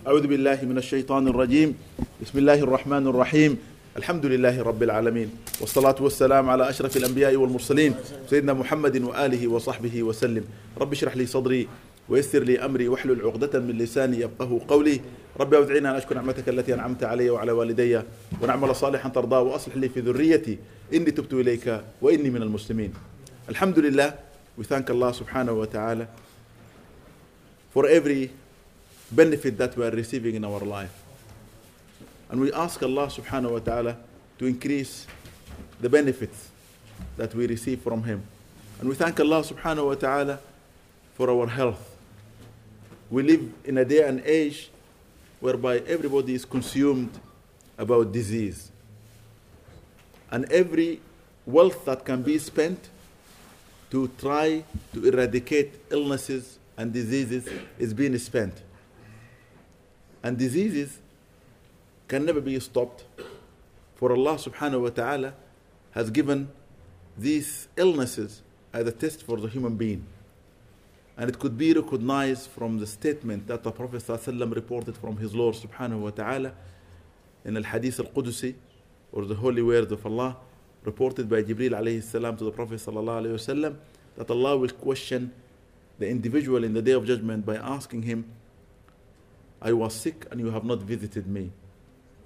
أعوذ بالله من الشيطان الرجيم. بسم الله الرحمن الرحيم. الحمد لله رب العالمين. والصلاة والسلام على أشرف الأنبياء والمرسلين سيدنا محمد وآله وصحبه وسلم. رب اشرح لي صدري ويسر لي أمري واحلل عقدة من لساني يفقه قولي. رب أوزعني أن أشكر نعمتك التي أنعمت علي وعلى والدي ونعمل صالحا ترضاه وأصلح لي في ذريتي. إني تبت إليك وإني من المسلمين. الحمد لله. Allah subhanahu wa ta'ala for every benefit that we are receiving in our life. And we ask Allah subhanahu wa ta'ala to increase the benefits that we receive from Him. And we thank Allah subhanahu wa ta'ala for our health. We live in a day and age whereby everybody is consumed about disease. And every wealth that can be spent to try to eradicate illnesses and diseases is being spent. And diseases can never be stopped. For Allah subhanahu wa ta'ala has given these illnesses as a test for the human being. And it could be recognized from the statement that the Prophet reported from his Lord subhanahu wa ta'ala in Al Hadith al Qudusi, or the holy words of Allah, reported by Jibril alayhi salam to the Prophet that Allah will question the individual in the day of judgment by asking him, I was sick and you have not visited me.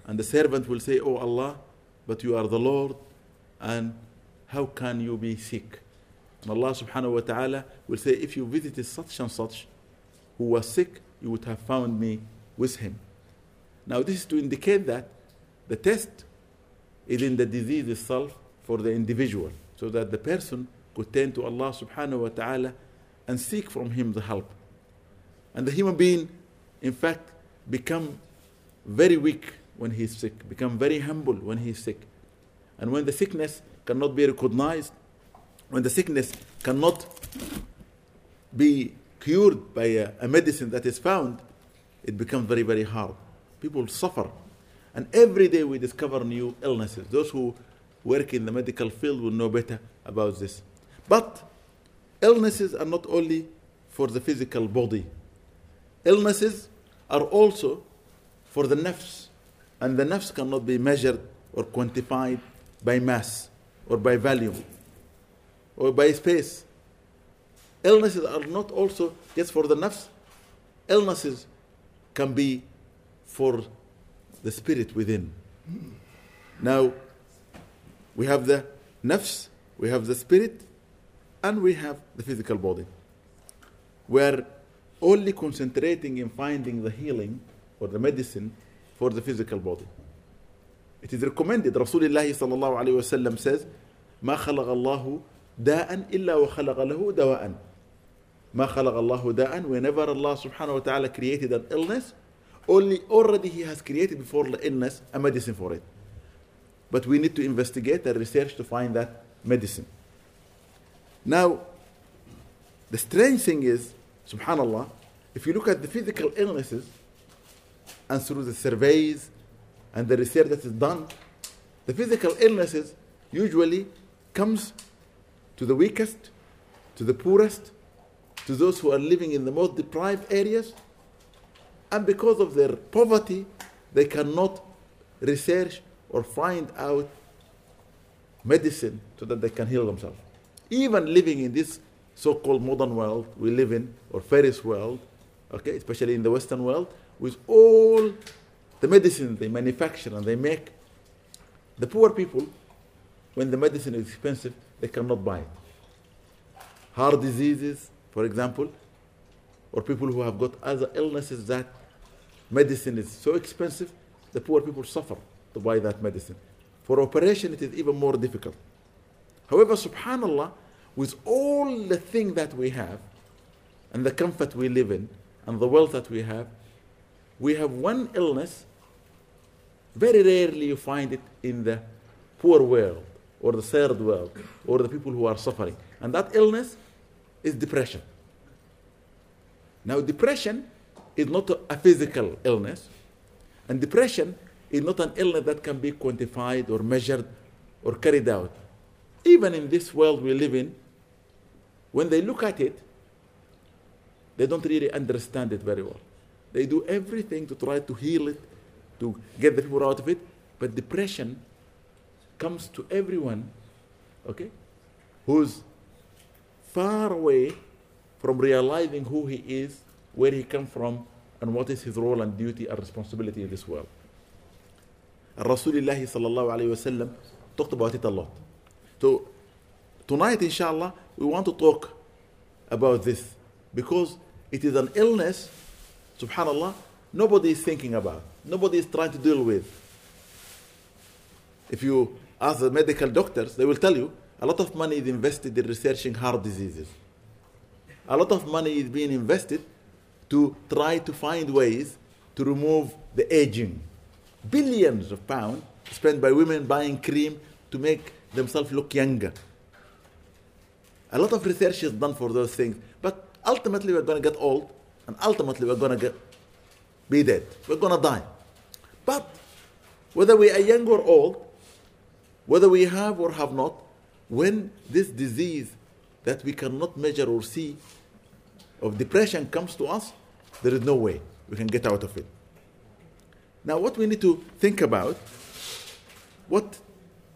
And the servant will say, Oh Allah, but you are the Lord, and how can you be sick? And Allah subhanahu wa ta'ala will say, If you visited such and such who was sick, you would have found me with him. Now, this is to indicate that the test is in the disease itself for the individual, so that the person could turn to Allah subhanahu wa ta'ala and seek from him the help. And the human being, in fact, become very weak when he is sick, become very humble when he is sick. And when the sickness cannot be recognized, when the sickness cannot be cured by a, a medicine that is found, it becomes very, very hard. People suffer. And every day we discover new illnesses. Those who work in the medical field will know better about this. But illnesses are not only for the physical body, illnesses are also for the nafs. And the nafs cannot be measured or quantified by mass or by volume or by space. Illnesses are not also just for the nafs, illnesses can be for the spirit within. Now, we have the nafs, we have the spirit, and we have the physical body. We're only concentrating in finding the healing or the medicine for the physical body. It is recommended, Rasulullah sallallahu alayhi wasallam says, ما خلق الله داء إلا وخلق له دواء. ما خلق الله داء whenever Allah subhanahu wa ta'ala created an illness, only already He has created before the illness a medicine for it. But we need to investigate and research to find that medicine. Now, the strange thing is, subhanAllah, if you look at the physical illnesses and through the surveys and the research that is done, the physical illnesses usually comes to the weakest, to the poorest, to those who are living in the most deprived areas, and because of their poverty, they cannot research or find out medicine so that they can heal themselves. Even living in this so-called modern world we live in, or Ferris world, okay, especially in the Western world, with all the medicine they manufacture and they make, the poor people, when the medicine is expensive, they cannot buy it. Heart diseases, for example, or people who have got other illnesses that medicine is so expensive, the poor people suffer to buy that medicine. For operation, it is even more difficult. However, subhanAllah, with all the thing that we have, and the comfort we live in, and the wealth that we have, we have one illness. Very rarely you find it in the poor world, or the third world, or the people who are suffering. And that illness is depression. Now, depression is not a physical illness, and depression is not an illness that can be quantified or measured or carried out. Even in this world we live in, when they look at it, they don't really understand it very well. They do everything to try to heal it, to get the people out of it. But depression comes to everyone, okay, who's far away from realizing who he is, where he comes from, and what is his role and duty and responsibility in this world. Rasulullah sallallahu alayhi wasallam talked about it a lot. So tonight, inshallah, we want to talk about this because it is an illness, subhanallah, nobody is thinking about, nobody is trying to deal with. If you ask the medical doctors, they will tell you a lot of money is invested in researching heart diseases. A lot of money is being invested to try to find ways to remove the aging. Billions of pounds spent by women buying cream to make themselves look younger. A lot of research is done for those things, but ultimately we're going to get old, and ultimately we're going to be dead. We're going to die. But whether we are young or old, whether we have or have not, when this disease that we cannot measure or see of depression comes to us, there is no way we can get out of it. Now, what we need to think about, what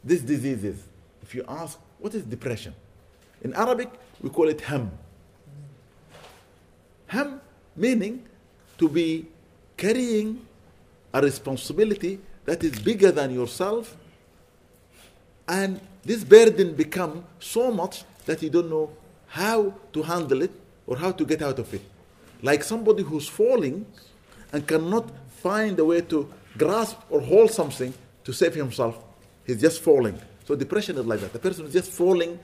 this disease is. If you ask, what is depression? In Arabic, we call it ham. Ham meaning to be carrying a responsibility that is bigger than yourself, and this burden become so much that you don't know how to handle it or how to get out of it. Like somebody who's falling and cannot find a way to grasp or hold something to save himself. He's just falling. So depression is like that. The person is just falling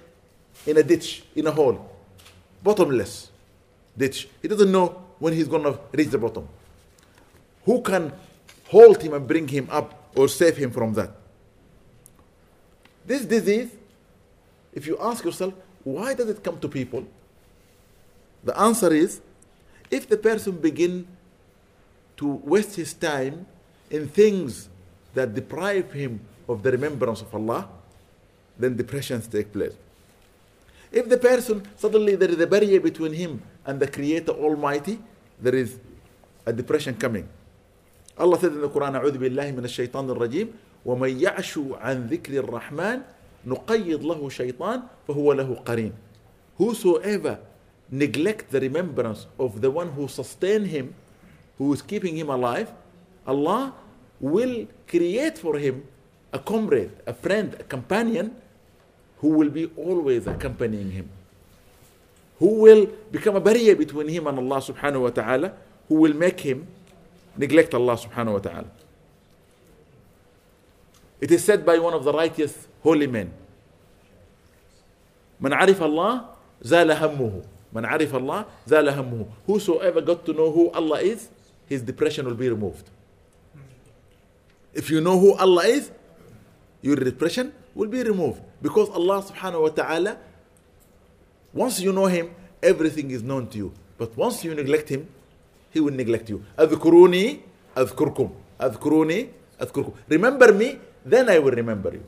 in a ditch, in a hole, bottomless ditch. He doesn't know when he's going to reach the bottom. Who can hold him and bring him up or save him from that? This disease, if you ask yourself, why does it come to people? The answer is if the person begin to waste his time in things that deprive him of the remembrance of Allah, then depressions take place. If the person suddenly there is a barrier between him and the Creator Almighty, there is a depression coming. Allah said in the Quran, أعوذ بالله من الشيطان الرجيم ومن يعش عن ذكر الرحمن نقيض له شيطان فهو له قرين. Whosoever neglect the remembrance of the one who sustained him, who is keeping him alive, Allah will create for him a comrade, a friend, a companion who will be always accompanying him. Who will become a barrier between him and Allah subhanahu wa ta'ala, who will make him neglect Allah subhanahu wa ta'ala. It is said by one of the righteous holy men. من عرف الله زال همه من عرف الله زال همه Whosoever got to know who Allah is, his depression will be removed. If you know who Allah is, your depression will be removed. Because Allah subhanahu wa ta'ala, once you know Him, everything is known to you. But once you neglect Him, He will neglect you. أذكروني أذكركم أذكروني أذكركم Remember me, then I will remember you.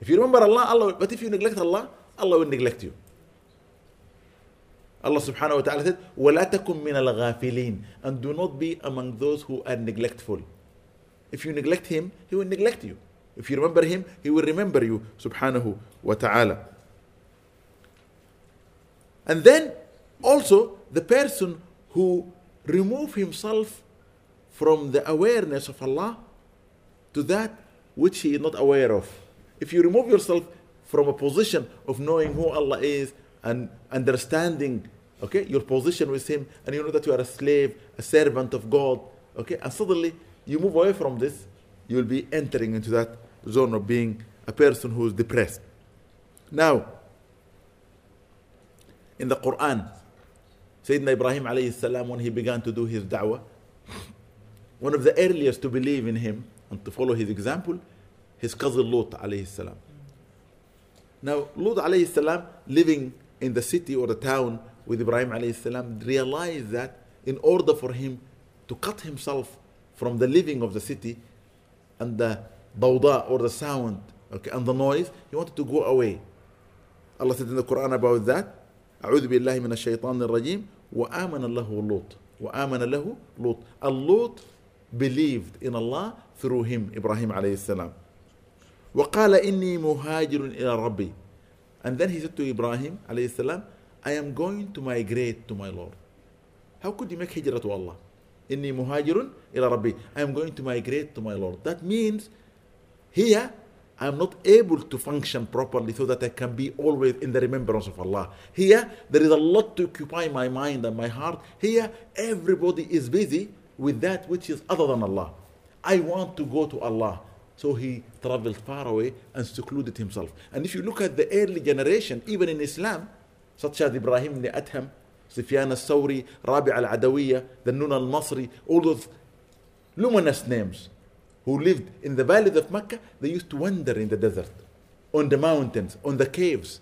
If you remember Allah, Allah will, but if you neglect Allah, Allah will neglect you. Allah subhanahu wa ta'ala said, وَلَا تَكُن مِّنَ الْغَافِلِينَ And do not be among those who are neglectful. If you neglect Him, He will neglect you. If you remember Him, He will remember you, subhanahu wa ta'ala. And then also the person who remove himself from the awareness of Allah to that which he is not aware of. If you remove yourself from a position of knowing who Allah is and understanding okay your position with him and you know that you are a slave a servant of god okay and suddenly you move away from this you will be entering into that zone of being a person who is depressed. Now in the quran sayyidina ibrahim alayhi salam when he began to do his da'wah one of the earliest to believe in him and to follow his example his cousin Lut alayhi salam. Now Lut alayhi salam living in the city or the town with Ibrahim alayhi salam realized that in order for him to cut himself from the living of the city and the dawda or the sound okay, and the noise, he wanted to go away. Allah said in the Quran about that, أعوذ بالله من الشيطان الرجيم وآمن له لوط وآمن له لوط اللوط believed in Allah through him Ibrahim عليه السلام وقال إني مهاجر إلى ربي and then he said to Ibrahim عليه السلام I am going to migrate to my Lord how could you make hijrah to Allah إني مهاجر إلى ربي I am going to migrate to my Lord that means here I'm not able to function properly so that I can be always in the remembrance of Allah. Here, there is a lot to occupy my mind and my heart. Here, everybody is busy with that which is other than Allah. I want to go to Allah. So he traveled far away and secluded himself. And if you look at the early generation, even in Islam, such as Ibrahim ibn Adham, Sufyan al-Thawri, Rabi al-Adawiyya, Dhun-Nun al-Masri, all those luminous names who lived in the valleys of Mecca, they used to wander in the desert, on the mountains, on the caves.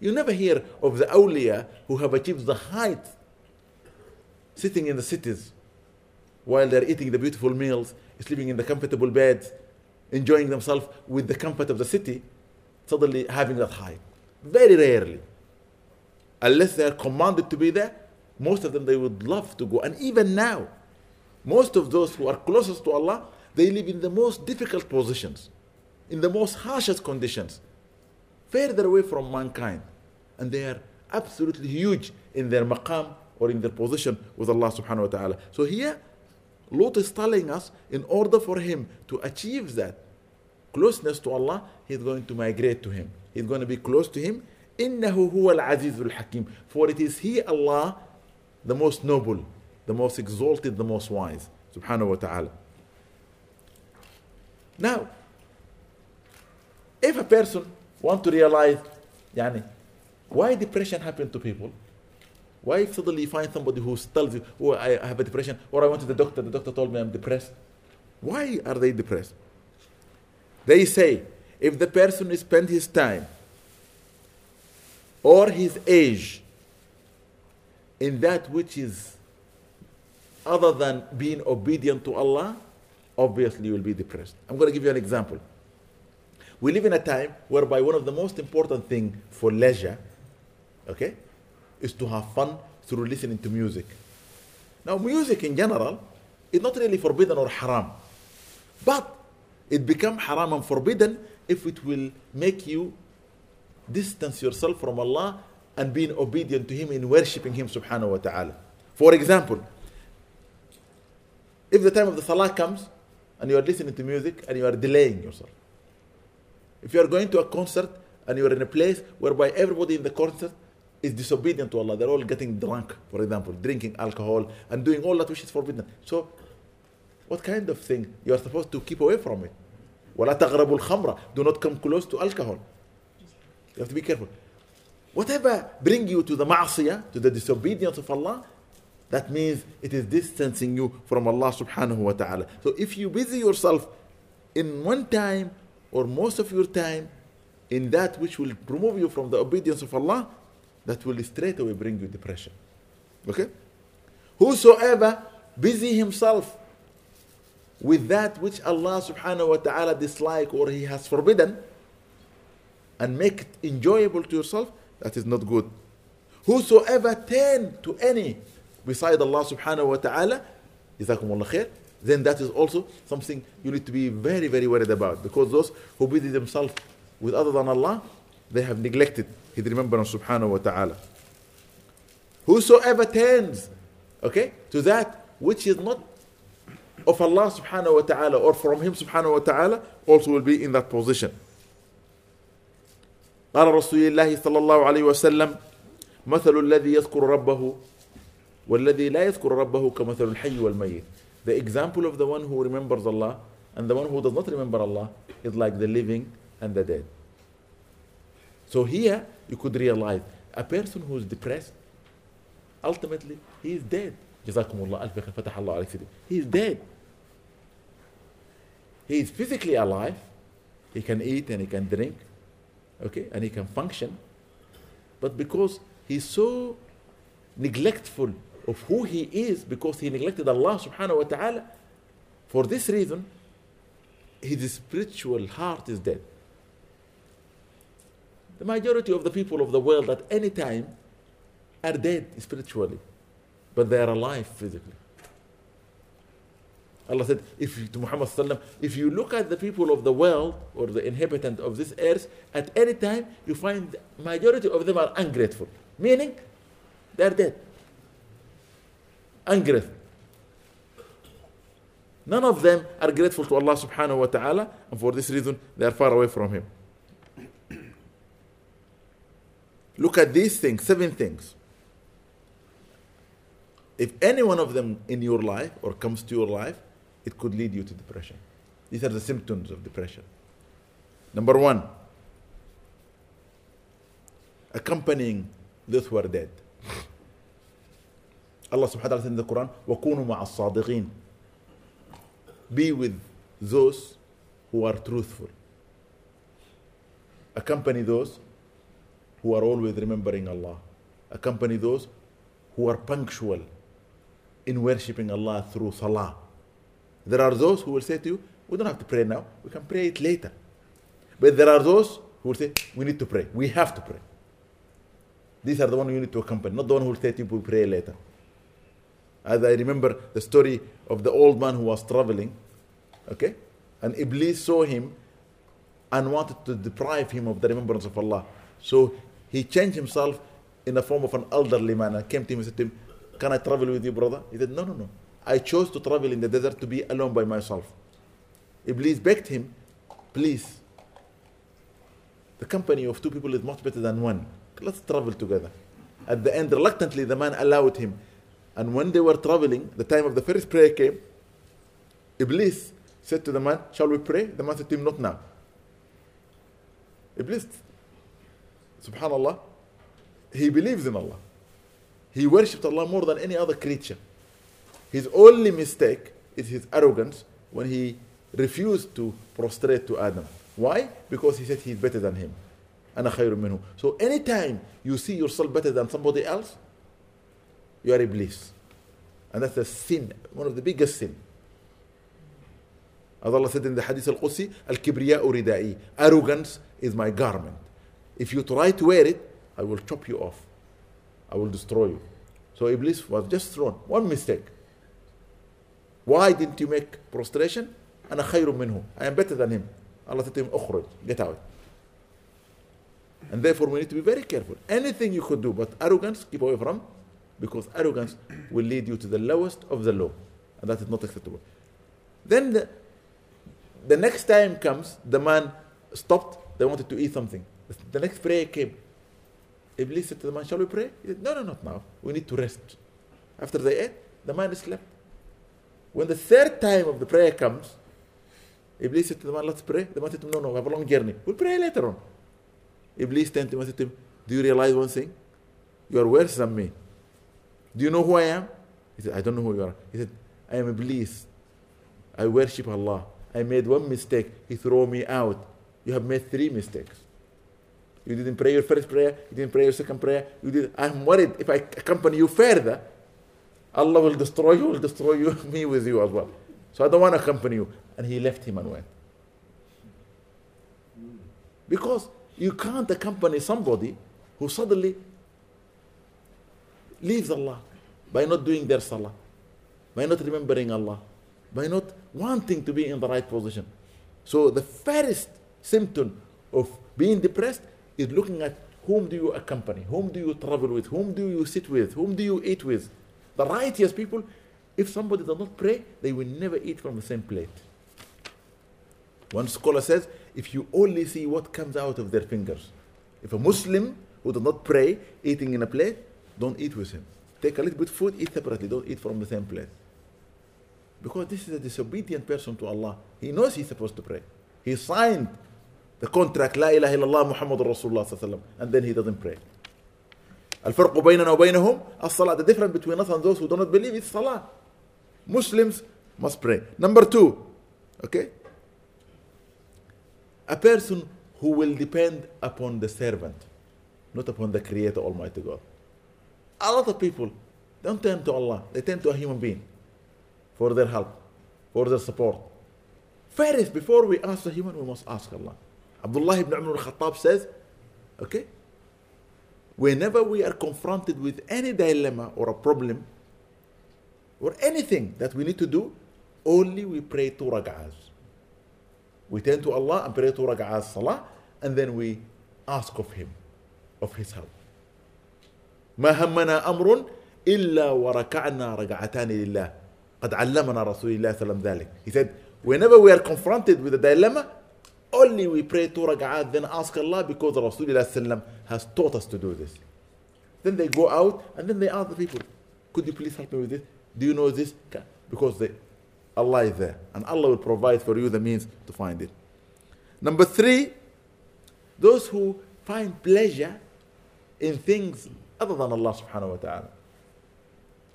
You never hear of the awliya who have achieved the height sitting in the cities while they're eating the beautiful meals, sleeping in the comfortable beds, enjoying themselves with the comfort of the city, suddenly having that height. Very rarely. Unless they are commanded to be there, most of them they would love to go. And even now, most of those who are closest to Allah, they live in the most difficult positions, in the most harshest conditions, further away from mankind. And they are absolutely huge in their maqam or in their position with Allah subhanahu wa ta'ala. So here, Lot is telling us in order for him to achieve that closeness to Allah, he's going to migrate to him. He's going to be close to him. إنه هو العزيز الحكيم. For it is He, Allah, the most noble, the most exalted, the most wise. Subhanahu wa ta'ala. Now, if a person want to realize, yani, why depression happen to people? Why suddenly find somebody who tells you, oh, I have a depression, or I went to the doctor, the doctor told me I'm depressed. Why are they depressed? They say, if the person spend his time or his age in that which is other than being obedient to Allah, obviously you will be depressed. I'm going to give you an example. We live in a time whereby one of the most important things for leisure, okay, is to have fun through listening to music. Now, music in general is not really forbidden or haram, but it becomes haram and forbidden if it will make you distance yourself from Allah and being obedient to Him in worshipping Him subhanahu wa ta'ala. For example, if the time of the salah comes and you are listening to music and you are delaying yourself. If you are going to a concert and you are in a place whereby everybody in the concert is disobedient to Allah, they're all getting drunk, for example, drinking alcohol and doing all that which is forbidden. So, what kind of thing you are supposed to keep away from it? ولا تغربوا الخمر. Do not come close to alcohol. You have to be careful. Whatever bring you to the ma'asiyah, to the disobedience of Allah, that means it is distancing you from Allah subhanahu wa ta'ala. So if you busy yourself in one time or most of your time in that which will remove you from the obedience of Allah, that will straight away bring you depression. Okay? Whosoever busy himself with that which Allah subhanahu wa ta'ala dislike or he has forbidden and make it enjoyable to yourself, that is not good. Whosoever turn to any beside Allah subhanahu wa ta'ala, jazakumullah khair, then that is also something you need to be very, very worried about. Because those who busy themselves with other than Allah, they have neglected His remembrance subhanahu wa ta'ala. Whosoever turns, okay, to that which is not of Allah subhanahu wa ta'ala or from Him subhanahu wa ta'ala, also will be in that position. قال رسول الله صلى الله عليه وسلم مثل الذي يذكر ربه والذي لا يذكر ربه كمثل الحي والميت The example of the one who remembers Allah and the one who does not remember Allah is like the living and the dead. So here you could realize a person who is depressed, ultimately he is dead. جزاكم الله ألف خير فتح الله عليك سيدي. He is dead. He is physically alive. He can eat and he can drink, okay, and he can function. But because he's so neglectful of who he is because he neglected Allah subhanahu wa ta'ala. For this reason, his spiritual heart is dead. The majority of the people of the world at any time, are dead spiritually, but they are alive physically. Allah said, if to Muhammad sallam, if you look at the people of the world or the inhabitant of this earth, at any time you find majority of them are ungrateful, meaning they are dead, ungrateful. None of them are grateful to Allah subhanahu wa ta'ala, and for this reason they are far away from Him. Look at these things, seven things. If any one of them in your life or comes to your life, it could lead you to depression. These are the symptoms of depression. Number one, accompanying those who are dead. Allah subhanahu wa ta'ala said in the Quran, وَكُونُوا مَعَ الصَّادِقِينَ Be with those who are truthful. Accompany those who are always remembering Allah. Accompany those who are punctual in worshipping Allah through salah. There are those who will say to you, we don't have to pray now, we can pray it later. But there are those who will say, we need to pray, we have to pray. These are the ones you need to accompany, not the one who will say to you, we pray later. As I remember the story of the old man who was traveling, okay, and Iblis saw him and wanted to deprive him of the remembrance of Allah. So he changed himself in the form of an elderly man and came to him and said to him, Can I travel with you, brother? He said, No, no, no. I chose to travel in the desert to be alone by myself. Iblis begged him, Please, the company of two people is much better than one. Let's travel together. At the end, reluctantly, the man allowed him. And when they were traveling, the time of the first prayer came, Iblis said to the man, Shall we pray? The man said to him, Not now. Iblis, subhanallah, he believes in Allah. He worshipped Allah more than any other creature. His only mistake is his arrogance when he refused to prostrate to Adam. Why? Because he said he's better than him. أنا خير منه. So anytime you see yourself better than somebody else, you are Iblis. And that's a sin, one of the biggest sin. As Allah said in the Hadith al-Qudsi, Al-Kibriya'u ridai. Arrogance is my garment. If you try to wear it, I will chop you off. I will destroy you. So Iblis was just thrown. One mistake. Why didn't you make prostration? أنا خير منه. I am better than him. Allah said to him, أخرج. Get out. And therefore we need to be very careful. Anything you could do, but arrogance, keep away from. because arrogance will lead you to the lowest of the low. And that is not acceptable. Then the, the next time comes, the man stopped, they wanted to eat something. The next prayer came. Iblis said to the man, Shall we pray? He said, No, no, not now. We need to rest. After they ate, the man slept. When the third time of the prayer comes, Iblis said to the man, Let's pray. The man said to him, No, no, we have a long journey. We'll pray later on. Iblis turned to him and said to him, Do you realize one thing? You are worse than me. Do you know who I am? He said, I don't know who you are. He said, I am Iblis. I worship Allah. I made one mistake. He threw me out. You have made three mistakes. You didn't pray your first prayer. You didn't pray your second prayer. You did. I'm worried if I accompany you further, Allah will destroy you. Will destroy you, me with you as well. So I don't want to accompany you. And he left him and went. Because you can't accompany somebody who suddenly leaves Allah by not doing their salah, by not remembering Allah, by not wanting to be in the right position. So the first symptom of being depressed is looking at whom do you accompany, whom do you travel with, whom do you sit with, whom do you eat with. The righteous people, if somebody does not pray, they will never eat from the same plate. One scholar says, if you only see what comes out of their fingers, if a Muslim who does not pray eating in a plate, don't eat with him. Take a little bit food, eat separately, don't eat from the same plate. Because this is a disobedient person to Allah. He knows he's supposed to pray. He signed the contract, La ilaha illallah Muhammad Rasulullah sallallahu and then he doesn't pray. الفرق بيننا وبينهم الصلاة. The difference between us and those who do not believe is salah. Muslims must pray. Number two, okay? A person who will depend upon the servant, not upon the Creator Almighty God. A lot of people don't turn to Allah, they turn to a human being for their help, for their support. First, before we ask a human, we must ask Allah. Abdullah ibn Umar al-Khattab says, okay, whenever we are confronted with any dilemma or a problem or anything that we need to do, only we pray two rak'ahs. We turn to Allah and pray two rak'ahs salah, and then we ask of Him, of His help. ما همنا أمر إلا وركعنا ركعتان لله قد علمنا رسول الله صلى الله عليه وسلم ذلك he said whenever we are confronted with a dilemma only we pray two rak'at then ask Allah because Rasulullah sallam has taught us to do this then they go out and then they ask the people could you please help me with this do you know this because they, Allah is there and Allah will provide for you the means to find it number three those who find pleasure in things other than Allah subhanahu wa ta'ala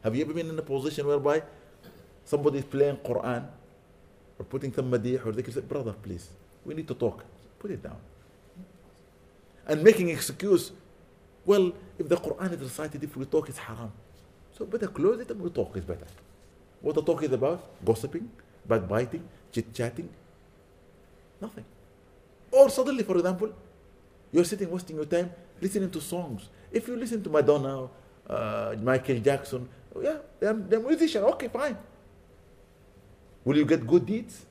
have you ever been in a position whereby somebody is playing Quran or putting some madih or they brother, please, we need to talk. Put it down. And making excuse, well, if the Quran is recited, if we talk, it's haram. So better close it and we talk is better. What the talk is about? Gossiping, backbiting, chit-chatting, nothing. Or suddenly, for example, you're sitting wasting your time listening to songs. If you listen to Madonna, uh, Michael Jackson, yeah, they're, they're musicians, okay, fine. Will you get good deeds?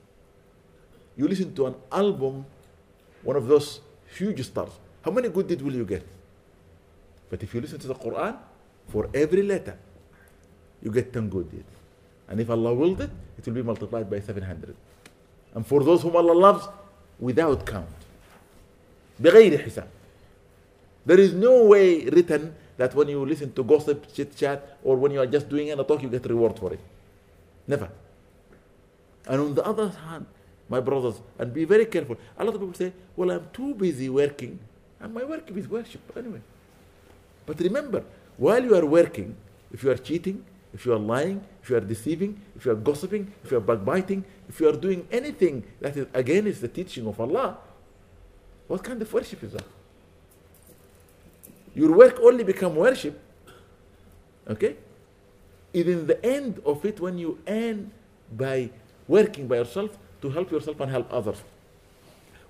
You listen to an album, one of those huge stars. How many good deeds will you get? But if you listen to the Quran, for every letter, you get 10 good deeds. And if Allah willed it, it will be multiplied by 700. And for those whom Allah loves, without count. بغير حساب. there is no way written that when you listen to gossip, chit chat, or when you are just doing a talk, you get reward for it. Never. And on the other hand, my brothers, and be very careful. A lot of people say, Well, I'm too busy working, and my work is worship anyway. But remember, while you are working, if you are cheating, if you are lying, if you are deceiving, if you are gossiping, if you are backbiting, if you are doing anything that is against the teaching of Allah, what kind of worship is that? Your work only become worship, okay? Even the end of it when you end by working by yourself to help yourself and help others.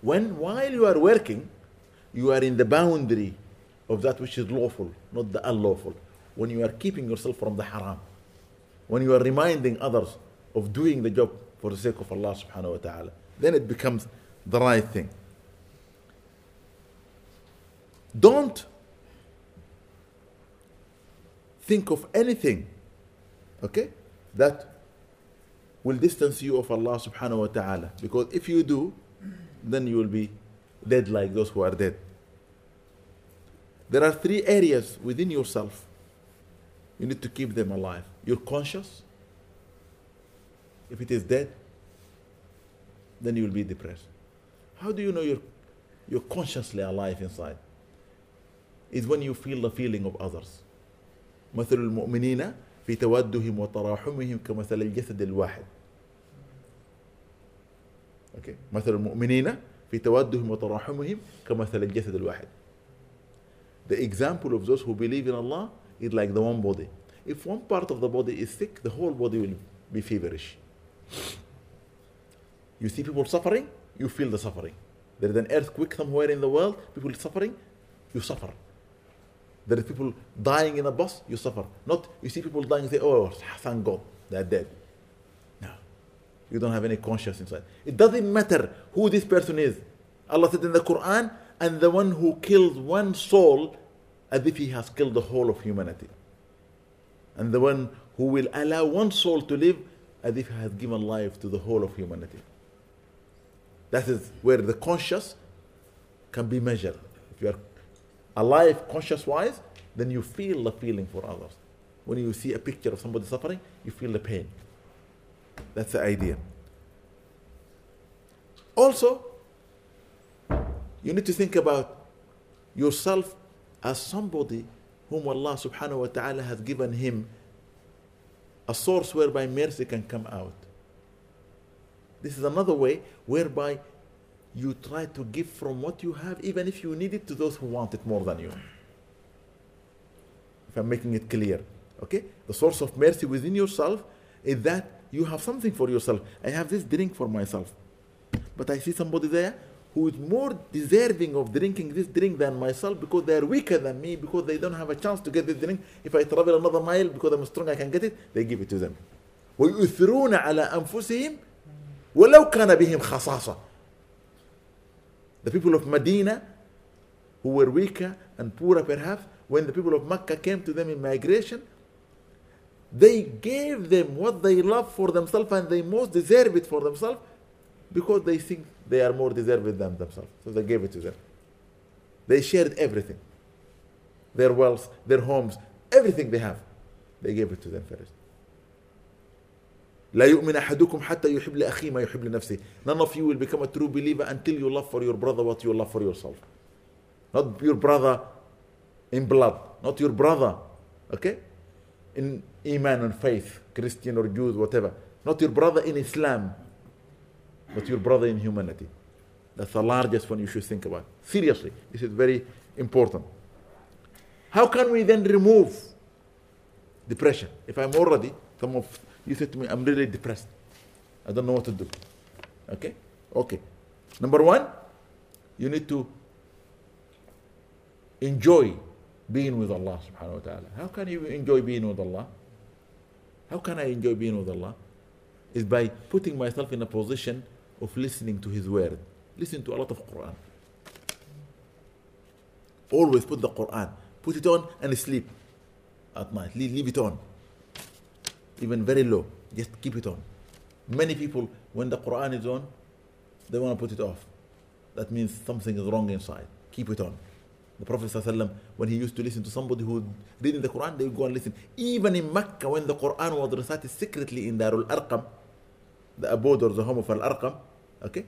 When while you are working, you are in the boundary of that which is lawful, not the unlawful. When you are keeping yourself from the haram. When you are reminding others of doing the job for the sake of Allah subhanahu wa ta'ala, then it becomes the right thing. Don't think of anything, okay, that will distance you of Allah subhanahu wa ta'ala. Because if you do, then you will be dead like those who are dead. There are three areas within yourself. You need to keep them alive. Your conscious, if it is dead, then you will be depressed. How do you know you're, you're consciously alive inside? Is when you feel the feeling of others. مثل المؤمنين في تودهم وتراحمهم كمثل الجسد الواحد أوكي مثل المؤمنين في تودهم وتراحمهم كمثل الجسد الواحد The example of those who believe in Allah is like the one body. If one part of the body is sick, the whole body will be feverish. You see people suffering, you feel the suffering. There is an earthquake somewhere in the world, people suffering, you suffer. There is people dying in a bus, you suffer. Not you see people dying, say, Oh, thank God, they're dead. No. You don't have any conscience inside. It doesn't matter who this person is. Allah said in the Quran, and the one who kills one soul as if he has killed the whole of humanity. And the one who will allow one soul to live as if he has given life to the whole of humanity. That is where the conscious can be measured. If you are alive conscious wise, then you feel the feeling for others. When you see a picture of somebody suffering, you feel the pain. That's the idea. Also, you need to think about yourself as somebody whom Allah subhanahu wa ta'ala has given him a source whereby mercy can come out. This is another way whereby you try to give from what you have, even if you need it, to those who want it more than you. If I'm making it clear. Okay? The source of mercy within yourself is that you have something for yourself. I have this drink for myself. But I see somebody there who is more deserving of drinking this drink than myself because they are weaker than me because they don't have a chance to get this drink. If I travel another mile because I'm strong, I can get it, they give it to them. ويؤثرون على أنفسهم ولو كان بهم خصاصة. the people of Medina who were weaker and poorer perhaps, when the people of Mecca came to them in migration, they gave them what they love for themselves and they most deserve it for themselves because they think they are more deserving than themselves. So they gave it to them. They shared everything their wealth, their homes, everything they have. They gave it to them first. لا يؤمن أحدكم حتى يحب li ما يحب yuhib. None of you will become a true believer until you love for your brother what you love for yourself. Not your brother in blood, not your brother, okay? In Iman and faith, Christian or Jew, whatever. Not your brother in Islam, but your brother in humanity. That's the largest one you should think about. Seriously, this is very important. How can we then remove depression? If I'm already, some of you said to me, I'm really depressed. I don't know what to do. Okay? Okay. Number one, you need to enjoy being with Allah subhanahu wa ta'ala. How can you enjoy being with Allah? How can I enjoy being with Allah? Is by putting myself in a position of listening to His word. Listen to a lot of Quran. Always put the Quran. Put it on and sleep at night. Leave, leave it on. Even very low. Just keep it on. Many people, when the Quran is on, they want to put it off. That means something is wrong inside. Keep it on. The Prophet ﷺ, when he used to listen to somebody who reading the Quran, they would go and listen. Even in Mecca, when the Quran was recited secretly in Darul Arqam, the abode or the home of Al Arqam, okay,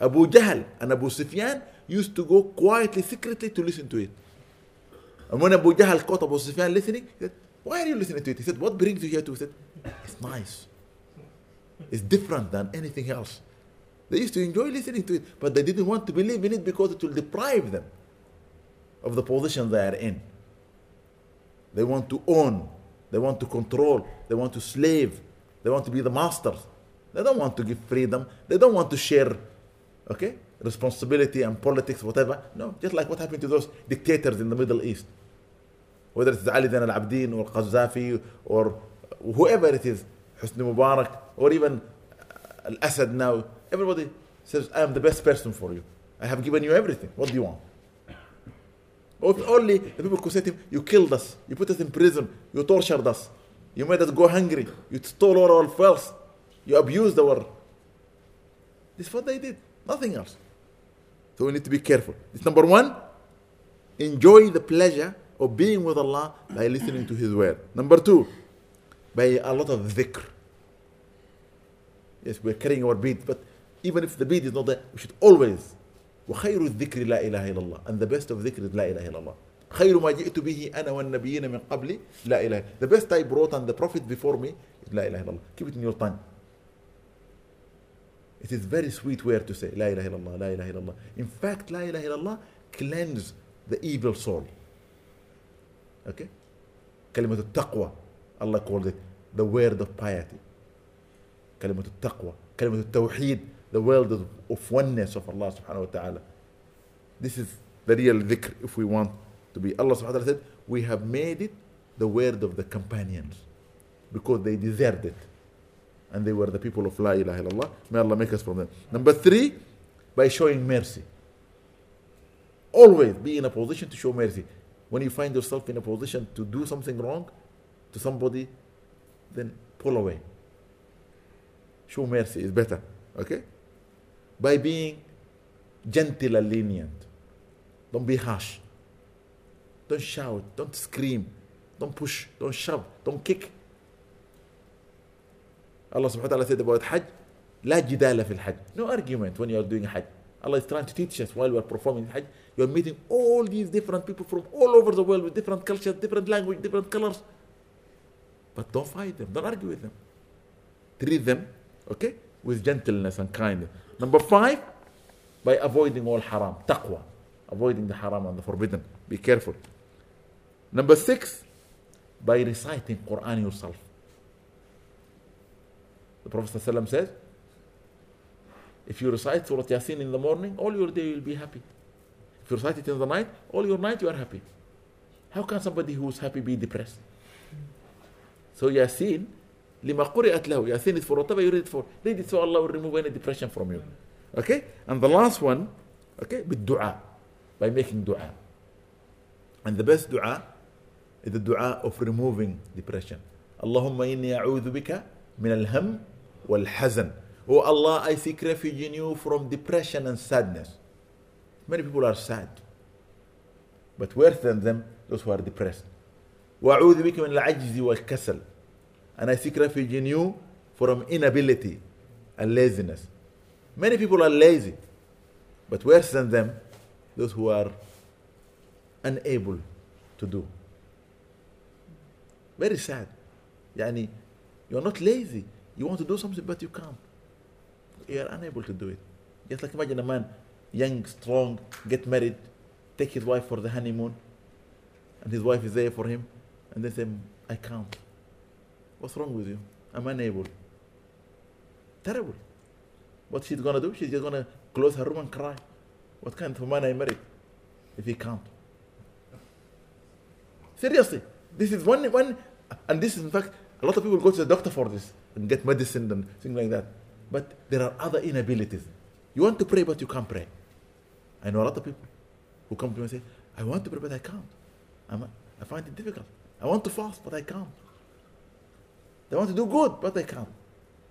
Abu Jahl and Abu Sufyan used to go quietly, secretly to listen to it. And when Abu Jahl caught Abu Sufyan listening, he said, Why are you listening to it? He said, What brings you here to? He said, It's nice. It's different than anything else. They used to enjoy listening to it, but they didn't want to believe in it because it will deprive them of the position they are in. They want to own, they want to control, they want to slave, they want to be the masters. They don't want to give freedom, they don't want to share, okay, responsibility and politics, whatever. No, just like what happened to those dictators in the Middle East. Whether it's Ali Zain al Abidin or Qaddafi or whoever it is, Hosni Mubarak or even Al Assad now, everybody says, I am the best person for you. I have given you everything. What do you want? Or if only the people could say to him, You killed us, you put us in prison, you tortured us, you made us go hungry, you stole all our wealth, you abused our. This is what they did, nothing else. So we need to be careful. It's number one, enjoy the pleasure of being with Allah by listening to His word. Number two, by a lot of dhikr. Yes, we're carrying our beat, but even if the beat is not there, we should always وخير الذكر لا إله إلا الله and the best of ذكر is لا إله إلا الله خير ما جئت به أنا والنبيين من قبلي لا إله the best I brought and the prophet before me is لا إله إلا الله keep it in your tongue it is very sweet word to say لا إله إلا الله لا إله إلا الله in fact لا إله إلا الله cleanse the evil soul Okay? كلمة التقوى. Allah called it the word of piety. كلمة التقوى. كلمة tawheed, the word of, oneness of Allah subhanahu wa ta'ala. This is the real ذكر if we want to be. Allah subhanahu wa ta'ala said, We have made it the word of the companions because they deserved it. And they were the people of La ilaha illallah. May Allah make us from them. Number three, by showing mercy. Always be in a position to show mercy When you find yourself in a position to do something wrong to somebody, then pull away. Show mercy is better. Okay? by being gentle and lenient. Don't be harsh. Don't shout. Don't scream. Don't push. Don't shove. Don't kick. Allah subhanahu wa ta'ala said about Hajj, لا جدال في الحج. No argument when you are doing Hajj. Allah is trying to teach us while we are performing Hajj. you are meeting all these different people from all over the world with different cultures, different language, different colors. But don't fight them. Don't argue with them. Treat them, okay, with gentleness and kindness. Number five, by avoiding all haram, taqwa, avoiding the haram and the forbidden. Be careful. Number six, by reciting Quran yourself. The Prophet ﷺ says, If you recite Surah Yasin in the morning, all your day you'll be happy. If you recite it in the night, all your night you are happy. How can somebody who's happy be depressed? So Yasin, لما قرأت له Yasin is for whatever you read it for. Read it so Allah will remove any depression from you. Okay? And the last one, okay, بالدعاء. By making dua. And the best dua is the dua of removing depression. اللهم إني أعوذ بك من الهم والحزن. Oh Allah, I seek refuge in you from depression and sadness. Many people are sad. But worse than them, those who are depressed. وأعوذ بك من العجز والكسل. And I seek refuge in you from inability and laziness. Many people are lazy. But worse than them, those who are unable to do. Very sad. Yani, you're not lazy. You want to do something, but you can't. You are unable to do it. Just like imagine a man, young, strong, get married, take his wife for the honeymoon, and his wife is there for him, and they say, I can't. What's wrong with you? I'm unable. Terrible. What she's gonna do? She's just gonna close her room and cry. What kind of man I married if he can't? Seriously, this is one one, and this is in fact a lot of people go to the doctor for this and get medicine and things like that. But there are other inabilities. You want to pray, but you can't pray. I know a lot of people who come to me and say, I want to pray, but I can't. I'm, I find it difficult. I want to fast, but I can't. They want to do good, but they can't.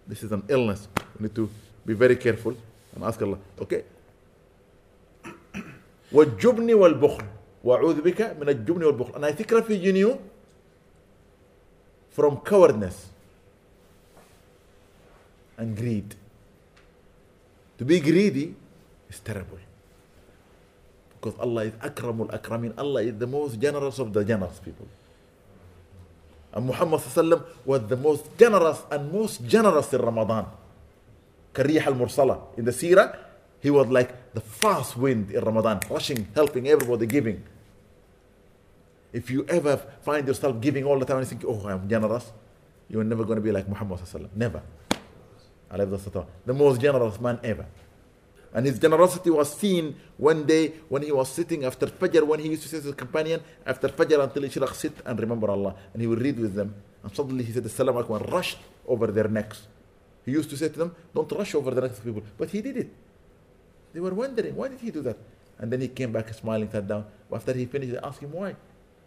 This is an illness. We need to be very careful and ask Allah. Okay? والجبن والبخل وأعوذ بك من الجبن والبخل and I think refuge in you from cowardness and greed to be greedy is terrible because Allah is akramul akramin Allah is the most generous of the generous people and Muhammad sallam was the most generous and most generous in Ramadan كالريح المرسلة in the seerah he was like the fast wind in Ramadan, rushing, helping everybody, giving. If you ever find yourself giving all the time and think, oh, I'm generous, you're never going to be like Muhammad. Never. The most generous man ever. And his generosity was seen one day when he was sitting after Fajr, when he used to say to his companion, after Fajr until Ishraq, sit and remember Allah. And he would read with them. And suddenly he said, Assalamu alaikum, and rushed over their necks. He used to say to them, don't rush over the necks of people. But he did it. They were wondering, why did he do that? And then he came back smiling, sat down. After he finished, they asked him why.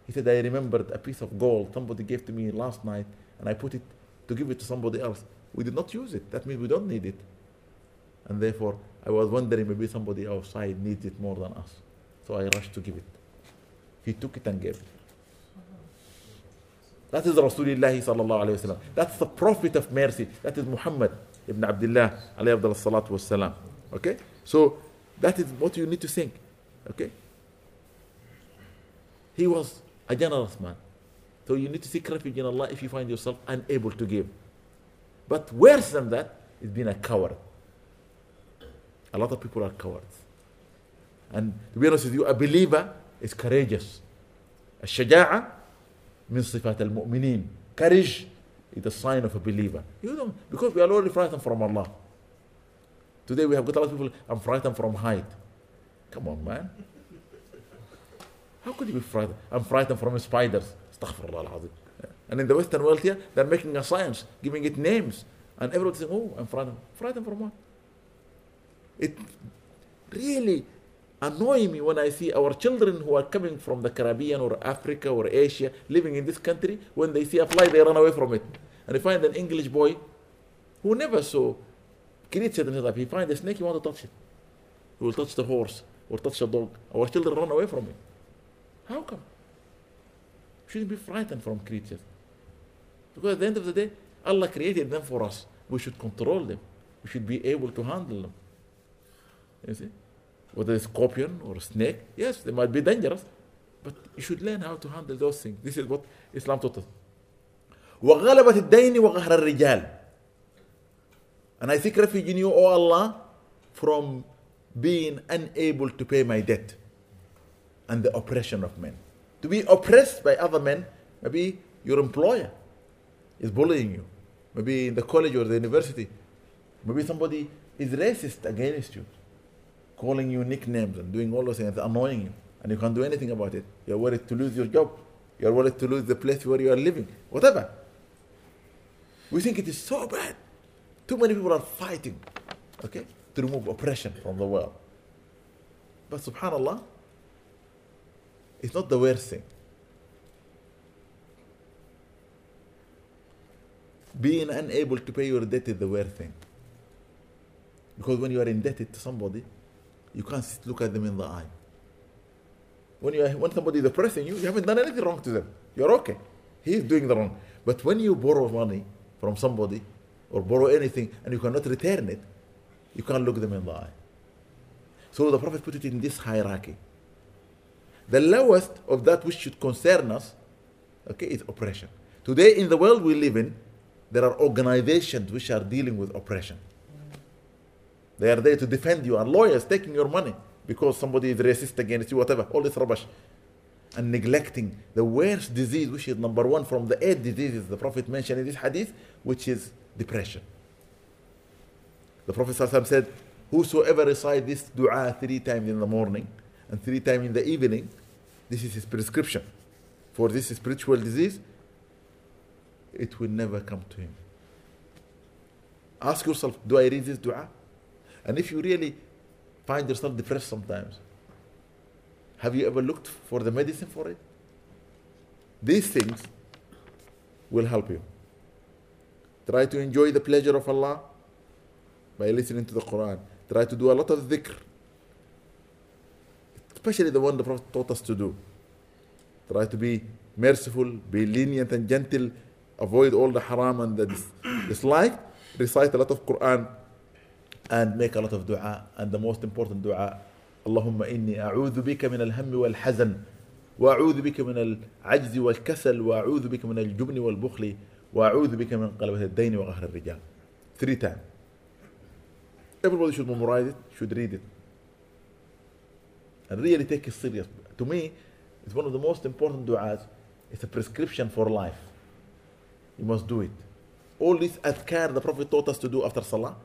He said, I remembered a piece of gold somebody gave to me last night, and I put it to give it to somebody else. We did not use it. That means we don't need it. And therefore, I was wondering maybe somebody outside needs it more than us. So I rushed to give it. He took it and gave it. That is Rasulullah sallallahu alayhi wa That's the Prophet of mercy. That is Muhammad ibn Abdullah alayhi salatu was Okay? So that is what you need to think. Okay? He was a generous man. So you need to seek refuge in Allah if you find yourself unable to give. But worse than that is being a coward. A lot of people are cowards. And to be honest with you, a believer is courageous. الشجاعة من صفات المؤمنين. Courage is a sign of a believer. You know, because we are already frightened from Allah. Today we have got a lot of people, I'm frightened from height. Come on, man. How could you be frightened? I'm frightened from spiders. Astaghfirullah And in the Western world here, they're making a science, giving it names. And everyone saying, oh, I'm frightened. Frightened from what? It really annoys me when I see our children who are coming from the Caribbean or Africa or Asia living in this country, when they see a fly, they run away from it. And they find an English boy who never saw creature in his life. He finds a snake, he wants to touch it. He will touch the horse or touch a dog. Our children run away from it. How come? Shouldn't be frightened from creatures. Because at the end of the day, Allah created them for us. We should control them. We should be able to handle them. You see? Whether it's scorpion or snake, yes, they might be dangerous. But you should learn how to handle those things. This is what Islam taught us. وغلبة الدين وقهر الرجال and I seek refuge in you, O Allah, from being unable to pay my debt and the oppression of men. To be oppressed by other men, maybe your employer is bullying you. Maybe in the college or the university, Maybe somebody is racist against you, calling you nicknames and doing all those things, annoying you, and you can't do anything about it. You're worried to lose your job. You're worried to lose the place where you are living. Whatever. We think it is so bad. Too many people are fighting, okay, to remove oppression from the world. But subhanAllah, it's not the worst thing. Being unable to pay your debt is the worst thing. Because when you are indebted to somebody, you can't look at them in the eye. When, you when somebody is oppressing you, you haven't done anything wrong to them. You're okay. He's doing the wrong. But when you borrow money from somebody or borrow anything and you cannot return it, you can't look them in the eye. So the Prophet put it in this hierarchy. The lowest of that which should concern us, okay, is oppression. Today in the world we live in, there are organizations which are dealing with oppression. They are there to defend you, and lawyers taking your money because somebody is racist against you, whatever, all this rubbish. And neglecting the worst disease, which is number one from the eight diseases the Prophet mentioned in this hadith, which is depression. The Prophet said, Whosoever recite this dua three times in the morning and three times in the evening, this is his prescription for this spiritual disease, it will never come to him. Ask yourself, do I read this dua? And if you really find yourself depressed sometimes, have you ever looked for the medicine for it? These things will help you. Try to enjoy the pleasure of Allah by listening to the Quran. Try to do a lot of dhikr, especially the one the Prophet taught us to do. Try to be merciful, be lenient and gentle, avoid all the haram and the dislike. Recite a lot of Quran and make a lot of dua. And the most important dua, اللهم إني أعوذ بك من الهم والحزن وأعوذ بك من العجز والكسل وأعوذ بك من الجبن والبخل وأعوذ بك من قلبة الدين وقهر الرجال. Three times. Everybody should memorize it, should read it. And really take it serious. To me, it's one of the most important du'as. It's a prescription for life. You must do it. All this adhkar the Prophet taught us to do after Salah,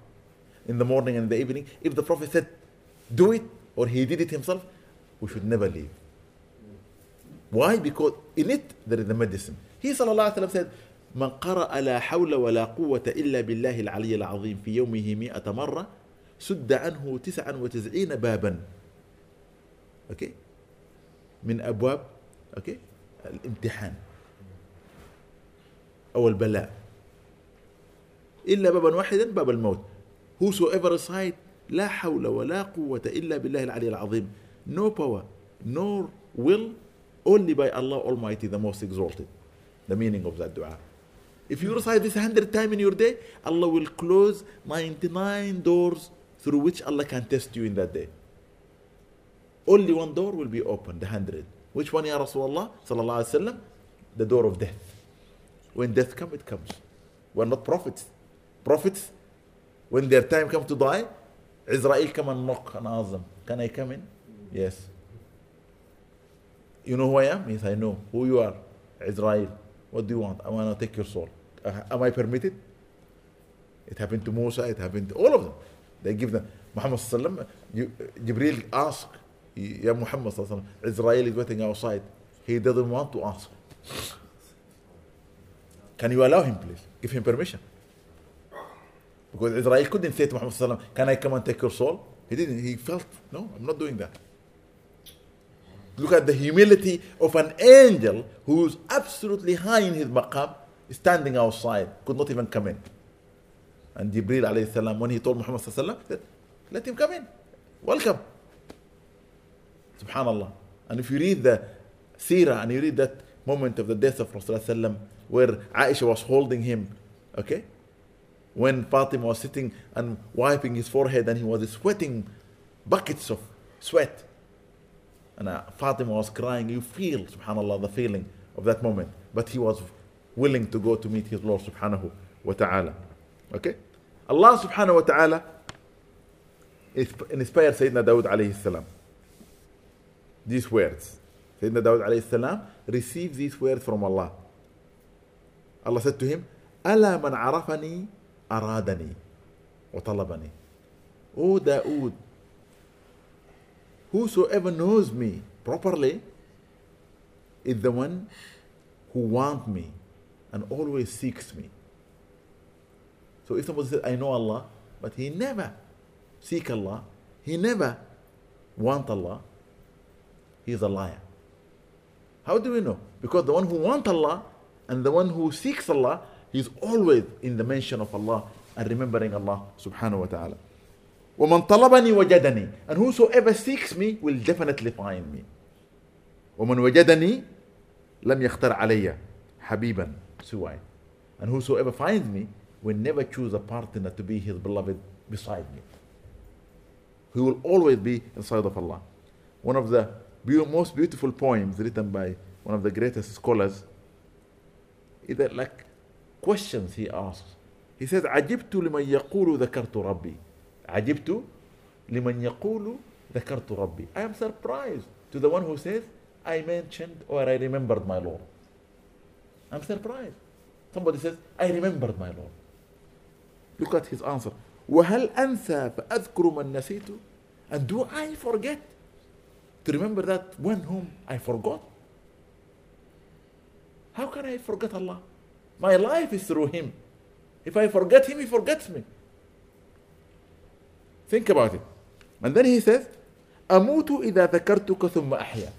in the morning and the evening. If the Prophet said, do it, or he did it himself, we should never leave. Why? Because in it there is the medicine. He sallallahu said, من قرأ لا حول ولا قوة إلا بالله العلي العظيم في يومه مئة مرة سد عنه تسعا وتسعين بابا أوكي من ابواب أوكي الامتحان أو البلاء الا بابا واحدا باب الموت whosoever aside لا حول ولا قوة إلا بالله العلي العظيم no power nor will only by Allah Almighty the most exalted. The meaning of that dua. If you recite this 100 times in your day Allah will close 99 doors through which Allah can test you in that day. Only one door will be open, the 100 which one ya Rasulullah sallallahu alaihi wasallam the door of death. When death comes it comes. We're not prophets. Prophets when their time comes to die, Azrael come and knock and ask them, Can I come in? Yes. You know who I am? Yes, I know. Who you are? Azrael. What do you want? I want to take your soul. Uh, am I permitted? It happened to Musa, it happened to all of them. They give them. Muhammad sallam, Jibril asked, Ya Muhammad sallam, Azrael is waiting outside. He doesn't want to ask. Can you allow him, please? Give him permission. Because Azrael couldn't say to Muhammad Can I come and take your soul? He didn't. He felt, No, I'm not doing that. Look at the humility of an angel who's absolutely high in his maqam, standing outside, could not even come in. And Jibril alayhi salam, when he told Muhammad sallam, said, let him come in. Welcome. Subhanallah. And if you read the seerah and you read that moment of the death of Rasulullah where Aisha was holding him, okay? When Fatima was sitting and wiping his forehead and he was sweating buckets of sweat. And uh, Fatima was crying. You feel, subhanAllah, the feeling of that moment. But he was willing to go to meet his Lord subhanahu wa ta'ala. Okay? Allah subhanahu wa ta'ala inspired Sayyidina Dawood alayhi salam. These words. Sayyidina Dawood alayhi salam received these words from Allah. Allah said to him, ألا من عرفني أرادني وطلبني O Dawood whosoever knows me properly is the one who wants me and always seeks me. So if somebody says, I know Allah, but he never seek Allah, he never want Allah, he is a liar. How do we know? Because the one who wants Allah and the one who seeks Allah, he's always in the mention of Allah and remembering Allah subhanahu wa ta'ala. وَمَنْ طَلَبَنِي وَجَدَنِي And whosoever seeks me will definitely find me. وَمَنْ وَجَدَنِي لَمْ يَخْتَرْ عَلَيَّ حَبِيبًا سُوَيْ And whosoever finds me will never choose a partner to be his beloved beside me. He will always be inside of Allah. One of the beau- most beautiful poems written by one of the greatest scholars is that like questions he asks. He says, عجبت لمن يقول ذكرت ربي. عجبت لمن يقول ذكرت ربي. I am surprised to the one who says, I mentioned or I remembered my Lord. I'm surprised. Somebody says, I remembered my Lord. Look at his answer. وهل أنسى فأذكر من نسيت? And do I forget to remember that one whom I forgot? How can I forget Allah? My life is through Him. If I forget Him, He forgets me. Think about it. And then He says, أموت إذا ذكرتك ثم أحيا.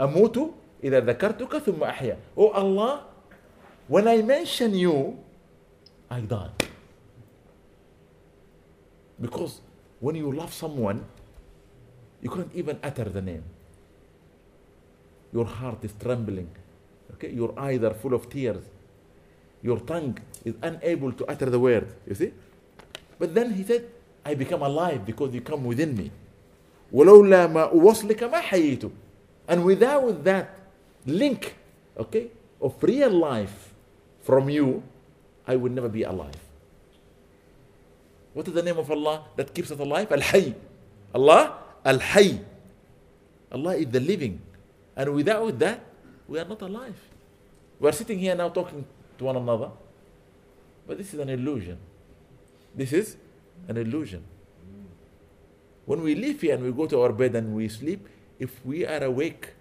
أموت إذا ذكرتك ثم أحيا. Oh Allah, when I mention you, I die. Because when you love someone, you can't even utter the name. Your heart is trembling. Okay, your eyes are full of tears. Your tongue is unable to utter the word. You see? But then he said, I become alive because you come within me. ولولا ما أوصلك ما حييت. And without that link, okay, of real life from you, I would never be alive. What is the name of Allah that keeps us alive? Al Hayy. Allah, Al Hayy. Allah is the living. And without that, we are not alive. We are sitting here now talking to one another, but this is an illusion. This is an illusion. When we leave here and we go to our bed and we sleep, if we are awake,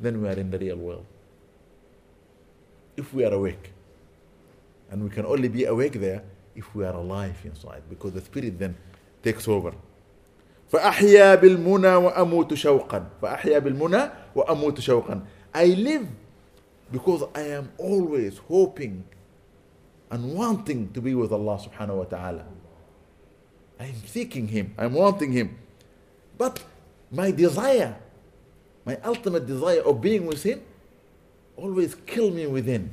then we are in the real world. If we are awake. And we can only be awake there if we are alive inside, because the spirit then takes over. فأحيا بالمنى وأموت شوقا فأحيا بالمنى وأموت شوقا I live because I am always hoping and wanting to be with Allah subhanahu wa ta'ala. I am seeking Him, I am wanting Him. But my desire, my ultimate desire of being with Him, always kill me within.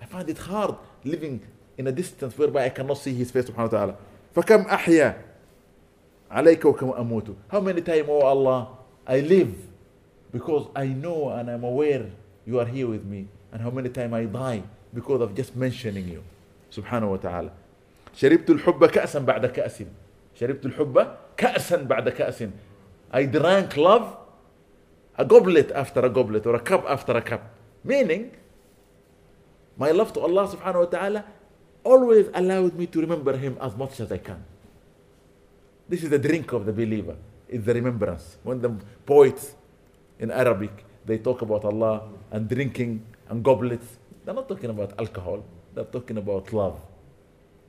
I find it hard living in a distance whereby I cannot see His face subhanahu wa ta'ala. فكم أحيا عليك وكم أموت How many times, oh Allah, I live because I know and I'm aware you are here with me. And how many times I die because of just mentioning you. سبحانه وتعالى. شربت الحب كأسا بعد كأس. شربت الحب كأسا بعد كأس. I drank love a goblet after a goblet or a cup after a cup. Meaning, my love to Allah subhanahu wa ta'ala always allowed me to remember Him as much as I can. This is the drink of the believer, is the remembrance. When the poets in Arabic, they talk about Allah and drinking and goblets, they're not talking about alcohol, they're talking about love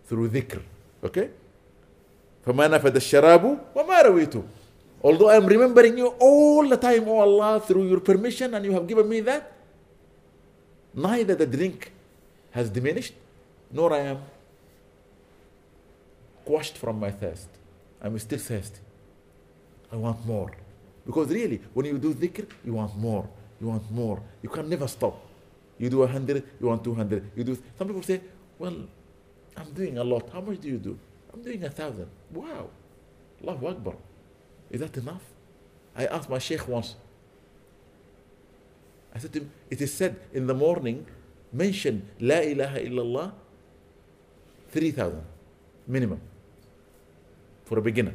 through dhikr. Okay? فما نفد الشراب وما رويته Although I'm remembering you all the time, oh Allah, through your permission, and you have given me that, neither the drink has diminished, nor I am quashed from my thirst. I'm still thirsty. I want more. Because really, when you do dhikr, you want more. You want more. You can never stop. You do hundred, you want two hundred. You do. Some people say, "Well, I'm doing a lot. How much do you do?" I'm doing a thousand. Wow, Allahu Akbar. Is that enough? I asked my sheikh once. I said to him, "It is said in the morning, mention La ilaha illallah three thousand minimum for a beginner.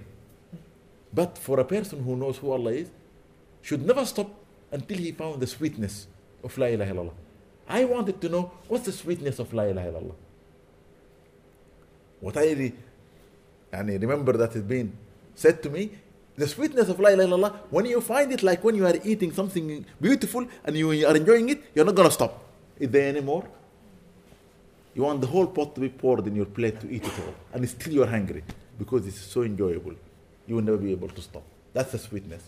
But for a person who knows who Allah is, should never stop until he found the sweetness of La ilaha illallah. I wanted to know what's the sweetness of La ilaha illallah. What I really, and remember that it's been said to me, the sweetness of La ilaha illallah, when you find it like when you are eating something beautiful and you are enjoying it, you're not going to stop. Is there any more? You want the whole pot to be poured in your plate to eat it all, and still you're hungry because it's so enjoyable. You will never be able to stop. That's the sweetness.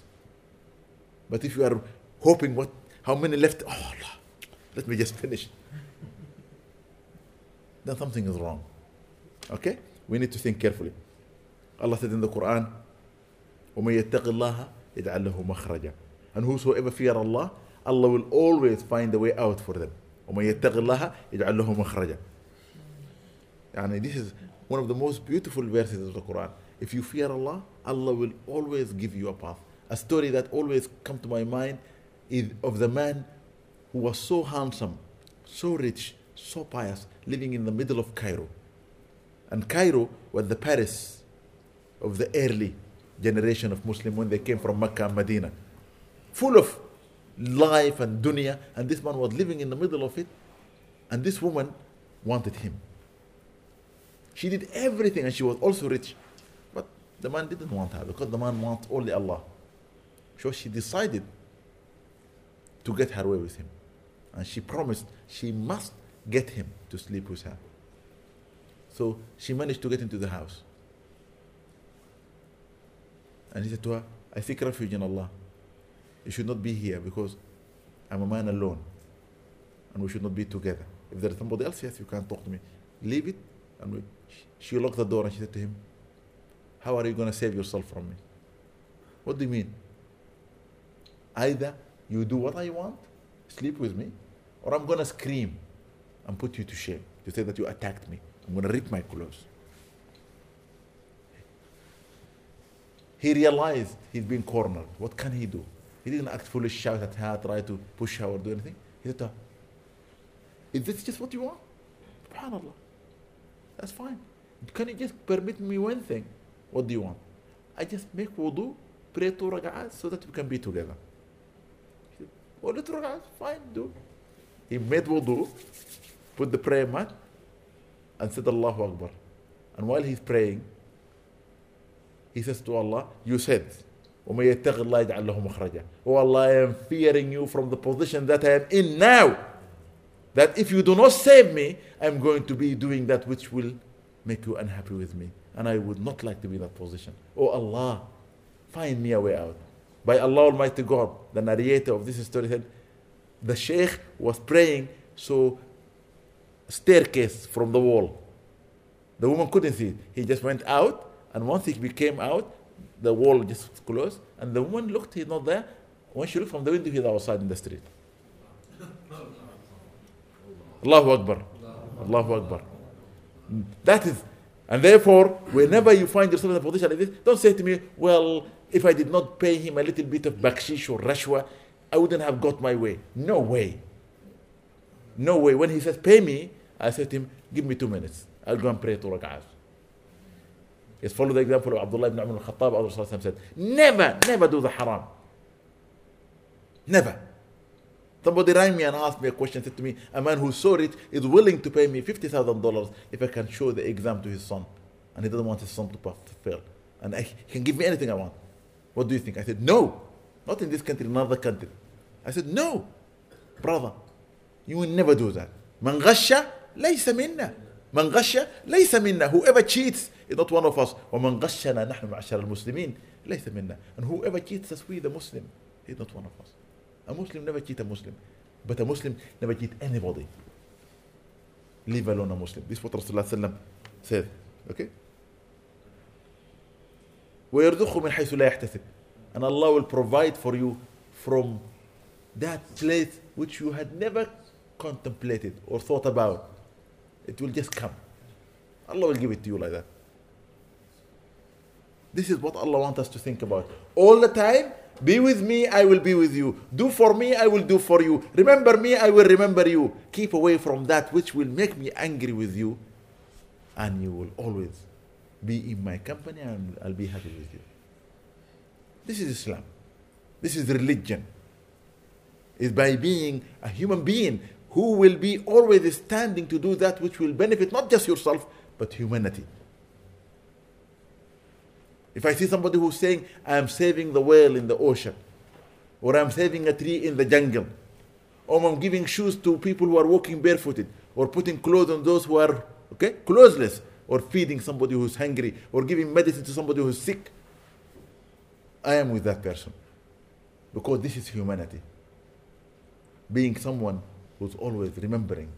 But if you are hoping what, how many left? Oh Allah, let me just finish. then something is wrong. Okay? We need to think carefully. Allah said in the Quran, وَمَن يَتَّقِ اللَّهَ يَجْعَلْ لَهُ مَخْرَجًا And whosoever fear Allah, Allah will always find a way out for them. وَمَن يَتَّقِ اللَّهَ يَجْعَلْ لَهُ مَخْرَجًا يعني this is one of the most beautiful verses of the Quran. If you fear Allah, Allah will always give you a path. A story that always comes to my mind is of the man who was so handsome, so rich, so pious, living in the middle of Cairo. And Cairo was the Paris of the early generation of Muslim when they came from Mecca and Medina. Full of life and dunya, and this man was living in the middle of it, and this woman wanted him. She did everything and she was also rich. But the man didn't want her because the man wants only Allah. So she decided to get her way with him. And she promised she must get him to sleep with her. So she managed to get into the house. And he said to her, I seek refuge in Allah. You should not be here because I'm a man alone. And we should not be together. If there is somebody else, yes, you can talk to me. Leave it. And we, she locked the door and she said to him, How are you going to save yourself from me? What do you mean? Either you do what I want, sleep with me, or I'm going to scream and put you to shame to say that you attacked me. I'm going to rip my clothes. He realized he's been cornered. What can he do? He didn't act foolish, shout at her, try to push her or do anything. He said to her, Is this just what you want? SubhanAllah. That's fine. Can you just permit me one thing? What do you want? I just make wudu, pray two rak'ahs so that we can be together. He said, Oh, two rak'ahs, fine, do. He made wudu, put the prayer mat, and said Allahu Akbar. And while he's praying, he says to Allah, You said, وَمَن يَتَّقِ اللَّهِ يَجْعَلْ لَهُ مَخْرَجًا Oh Allah, I am fearing you from the position that I am in now. That if you do not save me, I'm going to be doing that which will make you unhappy with me. And I would not like to be in that position. Oh Allah, find me a way out. By Allah Almighty God, the narrator of this story said, the Sheikh was praying, so staircase from the wall. The woman couldn't see it. He just went out, and once he came out, the wall just closed, and the woman looked, he's not there. When she looked from the window, he's outside in the street. Allahu Akbar. Allahu Akbar. That is, and therefore, whenever you find yourself in a position like this, don't say to me, well, if I did not pay him a little bit of bakshish or rashwa, I wouldn't have got my way. No way. No way. When he says, pay me, I said to him, give me two minutes. I'll go and pray two rak'ahs. Yes, follow the example of Abdullah ibn Umar al-Khattab. Allah said, never, never do the haram. Never. Somebody rang me and asked me a question, said to me, a man who's so rich is willing to pay me $50,000 if I can show the exam to his son. And he doesn't want his son to fail. And I, he can give me anything I want. What do you think? I said, no. Not in this country, in another country. I said, no. Brother, you will never do that. من غش ليس منا. من غش ليس منا. Whoever cheats is not one of us. ومن غشنا نحن معشر المسلمين ليس منا. And whoever cheats us, we the Muslim, is not one of us. A Muslim never cheat a Muslim, but a Muslim never cheat anybody. Leave alone a Muslim. This is what Rasulullah said. Okay? ويرزقه من حيث لا يحتسب. And Allah will provide for you from that place which you had never contemplated or thought about. It will just come. Allah will give it to you like that. This is what Allah wants us to think about. All the time, be with me, I will be with you. Do for me, I will do for you. Remember me, I will remember you. Keep away from that which will make me angry with you, and you will always be in my company and I'll be happy with you. This is Islam. This is religion. Is by being a human being who will be always standing to do that which will benefit not just yourself, but humanity. If I see somebody who's saying, I am saving the whale in the ocean, or I'm saving a tree in the jungle, or I'm giving shoes to people who are walking barefooted, or putting clothes on those who are okay, clothesless, or feeding somebody who's hungry, or giving medicine to somebody who's sick, I am with that person. Because this is humanity. Being someone who's always remembering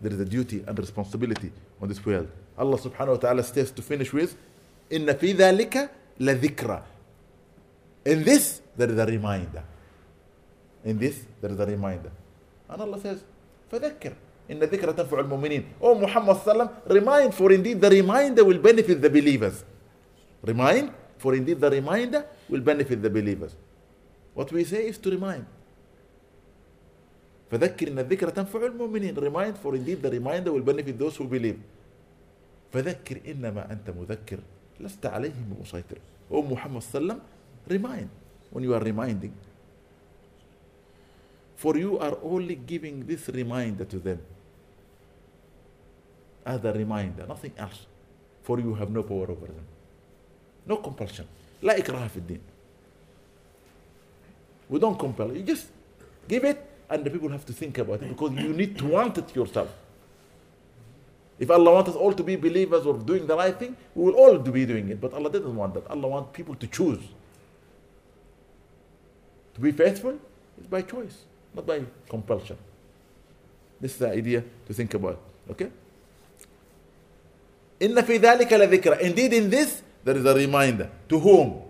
there is a duty and responsibility on this world. Allah subhanahu wa ta'ala says to finish with, إِنَّ فِي ذَلِكَ لَذِكْرَ In this, there is a reminder. In this, there is a reminder. And Allah says, فَذَكِّرْ إن ذكر تنفع المؤمنين. Oh Muhammad sallam, remind for indeed the reminder will benefit the believers. Remind for indeed the reminder will benefit the believers. What we say is to remind. فذكر إن الذكر تنفع المؤمنين remind for indeed the reminder will benefit those who believe فذكر إنما أنت مذكر لست عليهم بمسيطر O Muhammad sallam remind when you are reminding for you are only giving this reminder to them as a reminder nothing else for you have no power over them no compulsion لا إكراه في الدين we don't compel you just give it and the people have to think about it because you need to want it yourself. If Allah wants us all to be believers or doing the right thing, we will all be doing it. But Allah didn't want that. Allah wants people to choose. To be faithful is by choice, not by compulsion. This is the idea to think about. Okay? إن في ذلك لذكرى. Indeed, in this there is a reminder. To whom?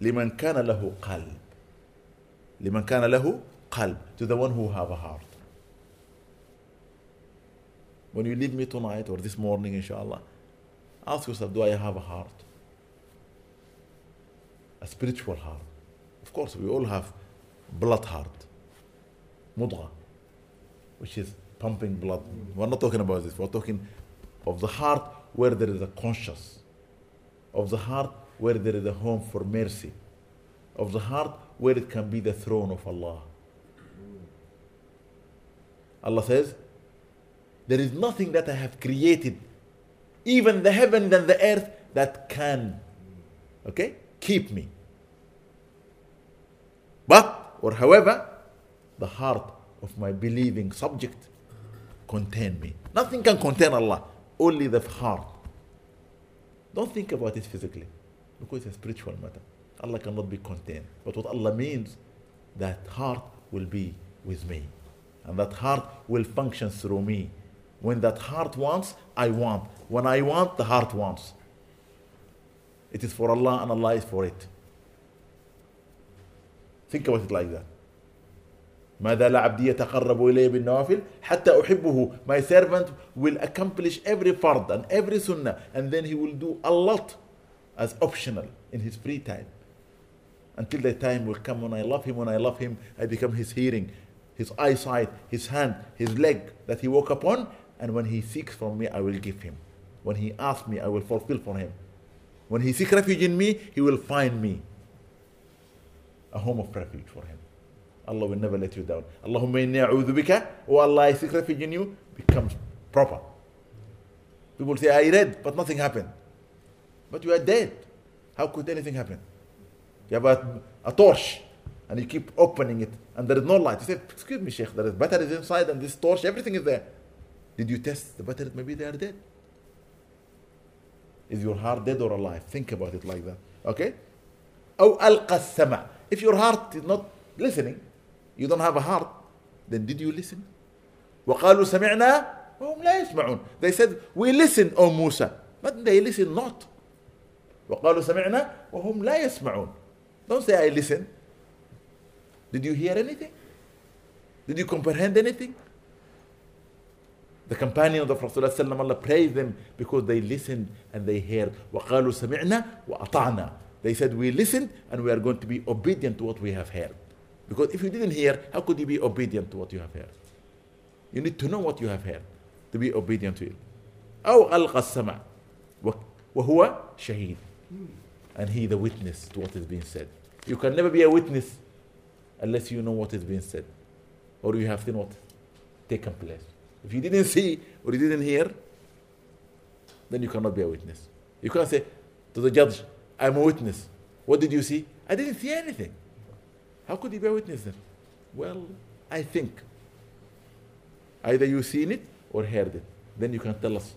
لمن كان له قلب. لمن كان له qalb, to the one who have a heart. When you leave me tonight or this morning, inshallah, ask yourself, do I have a heart? A spiritual heart. Of course, we all have blood heart. Mudgha, which is pumping blood. We're not talking about this. We're talking of the heart where there is a conscience, of the heart where there is a home for mercy, of the heart where it can be the throne of Allah. Allah says, There is nothing that I have created, even the heaven and the earth, that can, okay, keep me. But, or however, the heart of my believing subject contain me. Nothing can contain Allah, only the heart. Don't think about it physically, because it's a spiritual matter. Allah cannot be contained. But what Allah means, that heart will be with me. And that heart will function through me. When that heart wants, I want. When I want, the heart wants. It is for Allah and Allah is for it. Think about it like that. ماذا لا عبدي يتقرب إلي بالنوافل حتى أحبه My servant will accomplish every fard and every sunnah and then he will do a lot as optional in his free time until the time will come when I love him when I love him I become his hearing his eyesight, his hand, his leg that he woke upon, and when he seeks from me, I will give him. When he asks me, I will fulfill for him. When he seeks refuge in me, he will find me a home of refuge for him. Allah will never let you down. Allahumma inni a'udhu bika, oh Allah, I seek refuge in you, becomes proper. People say, I read, but nothing happened. But you are dead. How could anything happen? You have a, a torch and you keep opening it and there is no light. You say, Excuse me, Sheikh, there is batteries inside and this torch, everything is there. Did you test the batteries? Maybe they are dead. Is your heart dead or alive? Think about it like that. Okay? أو ألقى السمع. If your heart is not listening, you don't have a heart, then did you listen? وقالوا سمعنا وهم لا يسمعون. They said, we listen, O Musa. But they listen not. وقالوا سمعنا وهم لا يسمعون. Don't say I listen. Did you hear anything? Did you comprehend anything? The companion of the Prophet ﷺ, Allah praised them because they listened and they heard. وَقَالُوا سَمِعْنَا وَأَطَعْنَا They said, we listened and we are going to be obedient to what we have heard. Because if you didn't hear, how could you be obedient to what you have heard? You need to know what you have heard to be obedient to it. أو ألقى السمع وهو شهيد and he the witness to what is being said. You can never be a witness unless you know what is being said or you have seen what taken place. If you didn't see or you didn't hear, then you cannot be a witness. You can't say to the judge, I'm a witness. What did you see? I didn't see anything. How could you be a witness then? Well, I think. Either you seen it or heard it. Then you can tell us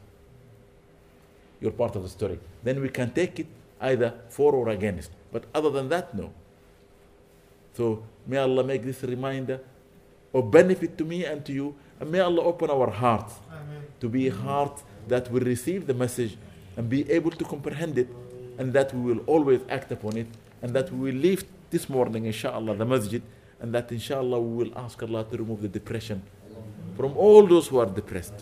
your part of the story. Then we can take it either for or against. But other than that, no. So may Allah make this reminder of benefit to me and to you. And may Allah open our hearts Amen. to be a heart that will receive the message and be able to comprehend it and that we will always act upon it and that we will leave this morning inshallah the masjid and that inshallah we will ask Allah to remove the depression from all those who are depressed.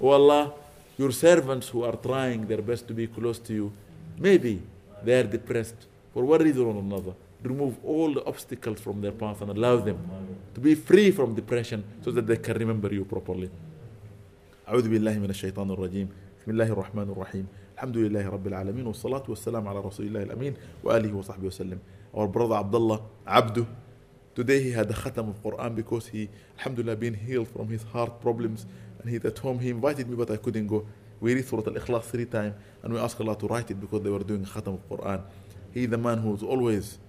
Oh Allah, your servants who are trying their best to be close to you, maybe they are depressed for one reason or another Remove all the obstacles from their path and allow them to be free from depression so that they can remember you properly. أعوذ بالله من الشيطان الرجيم بسم الله الرحمن الرحيم الحمد لله رب العالمين والصلاة والسلام على رسول الله الأمين وآله وصحبه وسلم Our brother Abdullah Abdu Today he had a khatam of Quran because he Alhamdulillah been healed from his heart problems and he's at home he invited me but I couldn't go we read Surah Al-Ikhlas three times and we asked Allah to write it because they were doing a khatam of Quran He the man who's always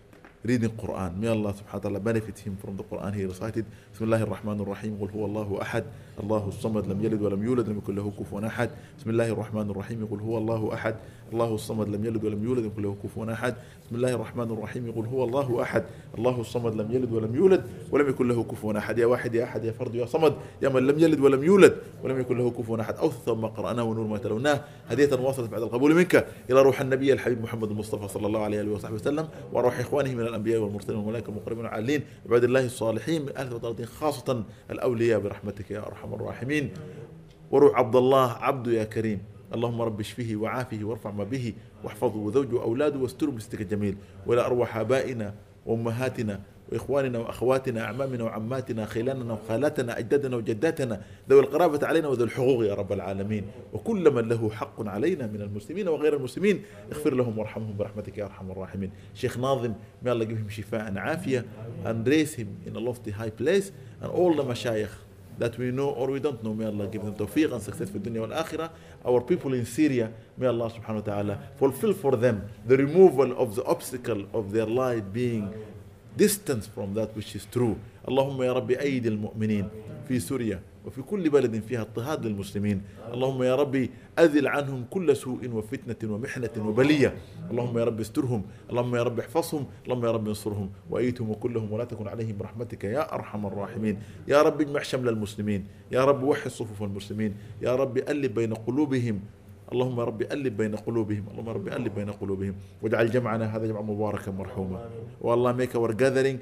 reading Quran. May Allah subhanahu wa ta'ala benefit him from the Quran he recited. Bismillahir Rahmanir Rahim, Qul huwa Allahu ahad. الله الصمد لم يلد ولم يولد لم يكن له كفوا أحد بسم الله الرحمن الرحيم قل هو الله أحد الله الصمد لم يلد ولم يولد لم يكن له كفوا أحد بسم الله الرحمن الرحيم قل هو الله أحد الله الصمد لم يلد ولم يولد ولم يكن له كفوا أحد يا واحد يا أحد يا فرد يا صمد يا من لم يلد ولم يولد ولم يكن له كفوا أحد أوثق ما قرأناه ونور ما تلوناه هدية واصلت بعد القبول منك إلى روح النبي الحبيب محمد المصطفى صلى الله عليه وصحبه وسلم وروح إخوانه من الأنبياء والمرسلين والملائكة المقربين والعالين عباد الله الصالحين من أهل وطردين خاصة الأولياء برحمتك يا أرحم الراحمين. وروح عبد الله عبد يا كريم. اللهم رب اشفه وعافه وارفع ما به واحفظه وزوجه وأولاده واستره بستك الجميل. وإلى أرواح آبائنا وأمهاتنا وإخواننا وأخواتنا اعمامنا وعماتنا خلاننا وخالاتنا اجدادنا وجداتنا. ذوي القرابة علينا وذوي الحقوق يا رب العالمين. وكل من له حق علينا من المسلمين وغير المسلمين. اغفر لهم وارحمهم برحمتك يا أرحم الراحمين. شيخ ناظم may Allah give شفاء and عافية. And raise him in a lofty high place. And all the مشايخ that we know or we don't know. May Allah give them tawfiq and success for dunya wal akhirah. Our people in Syria, may Allah subhanahu wa ta'ala fulfill for them the removal of the obstacle of their life being distance from that which is true. اللهم يا رب أيد المؤمنين في سوريا وفي كل بلد فيها اضطهاد للمسلمين. اللهم يا ربي أذل عنهم كل سوء وفتنة ومحنة وبلية. اللهم يا رب استرهم. اللهم يا رب احفظهم. اللهم يا رب انصرهم. وأيتهم وكلهم ولا تكن عليهم برحمتك يا أرحم الراحمين. يا رب اجمع شمل المسلمين. يا رب وحد صفوف المسلمين. يا رب ألف بين قلوبهم. اللهم رب ألف بين قلوبهم. اللهم رب ألف بين قلوبهم. واجعل جمعنا هذا جمع مباركا مرحوما والله make our gathering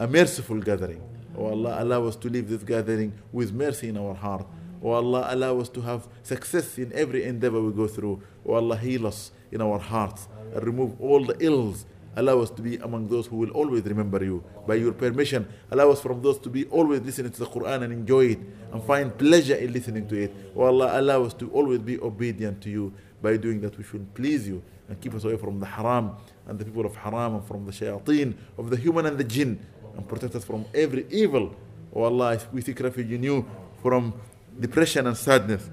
a merciful gathering. Oh Allah allow us to leave this gathering with mercy in our heart Oh Allah allow us to have success in every endeavor we go through Oh Allah heal us in our hearts and remove all the ills Allow us to be among those who will always remember you. By your permission, allow us from those to be always listening to the Quran and enjoy it and find pleasure in listening to it. Oh Allah, allow us to always be obedient to you by doing that which will please you and keep us away from the haram and the people of haram and from the shayateen of the human and the jinn and protect us from every evil. Oh Allah, we seek refuge in you from depression and sadness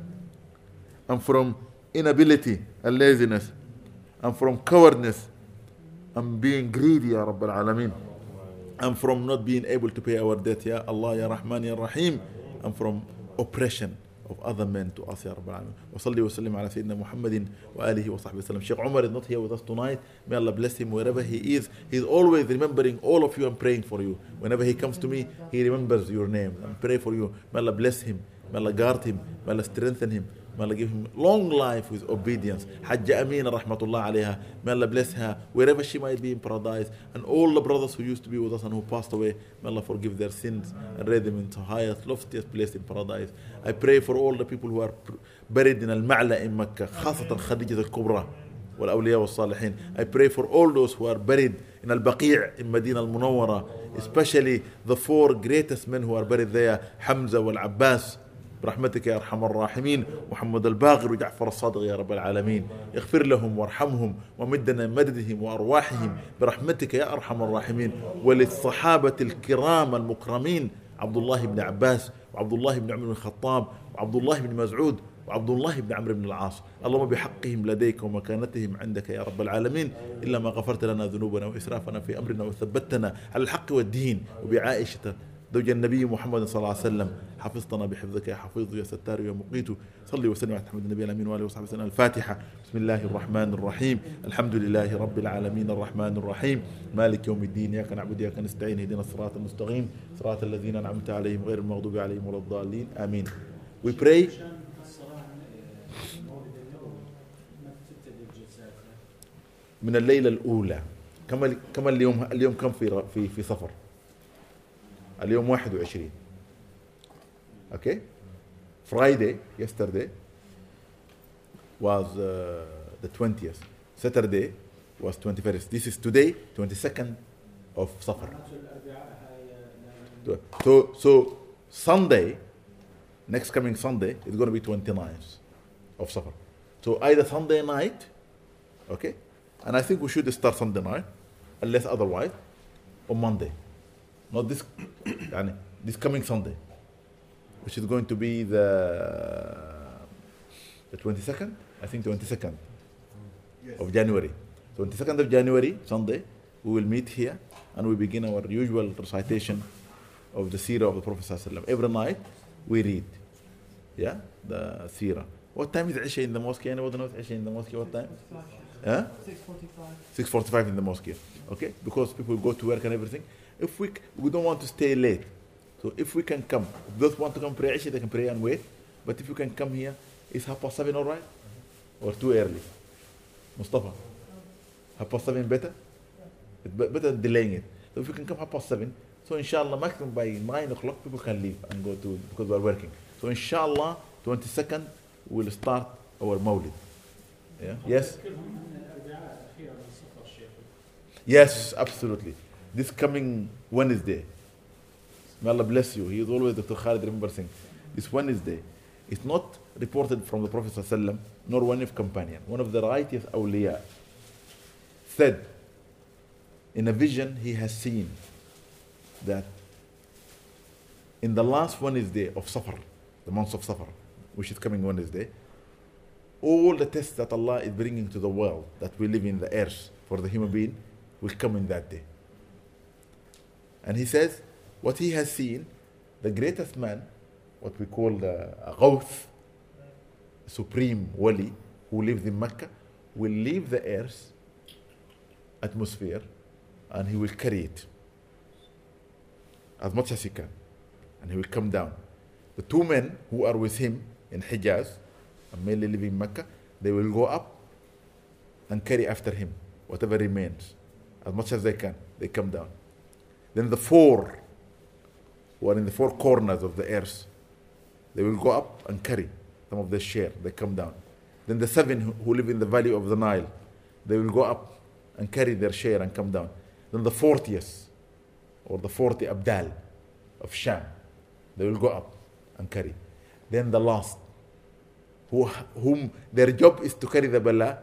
and from inability and laziness and from cowardness and being greedy Ya Rabb al-Alameen and from not being able to pay our debt Ya Allah Ya Rahman Ya Rahim and from oppression of other men to us, Ya Rabbil Alameen. Wa salli wa sallim ala Sayyidina Muhammadin wa alihi wa sahbihi sallam. Sheikh Umar is not here with us tonight. May Allah bless him wherever he is. He's always remembering all of you and praying for you. Whenever he comes to me, he remembers your name and pray for you. May Allah bless him. May Allah guard him. May Allah strengthen him. May Allah give him long life with obedience. Hajja Amina rahmatullah alayha. May Allah bless her wherever she might be in paradise. And all the brothers who used to be with us and who passed away, may Allah forgive their sins and raise them into highest, loftiest place in paradise. I pray for all the people who are buried in Al-Ma'la in Mecca, خاصة خديجة الكبرى والأولياء والصالحين. I pray for all those who are buried in Al-Baqi' in Medina Al-Munawwara, especially the four greatest men who are buried there, Hamza wal-Abbas, برحمتك يا أرحم الراحمين. محمد الباقر وجعفر الصادق يا رب العالمين. اغفر لهم وارحمهم ومدنا مددهم وأرواحهم برحمتك يا أرحم الراحمين. وللصحابة الكرام المكرمين عبد الله بن عباس وعبد الله بن عمر بن الخطاب وعبد الله بن مسعود وعبد الله بن عمرو بن العاص. اللهم بحقهم لديك ومكانتهم عندك يا رب العالمين. إلا ما غفرت لنا ذنوبنا وإسرافنا في أمرنا وثبتنا على الحق والدين وبعائشة زوج النبي محمد صلى الله عليه وسلم. حفظتنا بحفظك يا حفيظ يا ستار يا مقيت. صلي وسلم على محمد النبي الأمين وآله وصحبه وسلم. الفاتحة. بسم الله الرحمن الرحيم. الحمد لله رب العالمين الرحمن الرحيم. مالك يوم الدين. إياك نعبد اياك نستعين. اهدنا الصراط المستقيم. صراط الذين أنعمت عليهم غير المغضوب عليهم ولا الضالين. آمين. We pray. من الليلة الأولى. كما كما اليوم اليوم كم في في في صفر اليوم 21 okay Friday yesterday was uh, the 20th Saturday was 21st this is today 22nd of Safar so so Sunday next coming Sunday is going to be 29th of Safar so either Sunday night okay and I think we should start Sunday night unless otherwise on Monday not this this coming Sunday, which is going to be the the 22nd, I think 22nd yes. of January. 22nd of January, Sunday, we will meet here and we begin our usual recitation of the seerah of the Prophet ﷺ. Every night we read, yeah, the seerah. What time is Isha in the mosque? Anybody knows Isha in the mosque? What time? Huh? 6.45. 6.45 in the mosque, okay? Because people go to work and everything if we we don't want to stay late. So if we can come if those want to come pray Isha they can pray and wait. But if you can come here is half past seven all right? Or too early? Mustafa half past seven better? It's better than delaying it. So if you can come half past seven so inshallah maximum by nine o'clock people can leave and go to because we are working. So inshallah 22nd we'll start our mawlid yeah? Yes? Yes, absolutely. This coming Wednesday, may Allah bless you. He is always Dr. Khalid remember saying, this Wednesday is not reported from the Prophet ﷺ, nor one of companion. One of the righteous awliya said in a vision he has seen that in the last Wednesday of Safar, the month of Safar, which is coming Wednesday, all the tests that Allah is bringing to the world that we live in the earth for the human being will come in that day. And he says, what he has seen, the greatest man, what we call the Ghawth, supreme wali, who lives in Mecca, will leave the earth atmosphere and he will carry it as much as he can. And he will come down. The two men who are with him in Hijaz, and mainly living in Mecca, they will go up and carry after him whatever remains as much as they can. They come down. Then the four who are in the four corners of the earth, they will go up and carry some of their share. They come down. Then the seven who- live in the valley of the Nile, they will go up and carry their share and come down. Then the fortieth, or the forty Abdal of Sham, they will go up and carry. Then the last, who, whom their job is to carry the bala,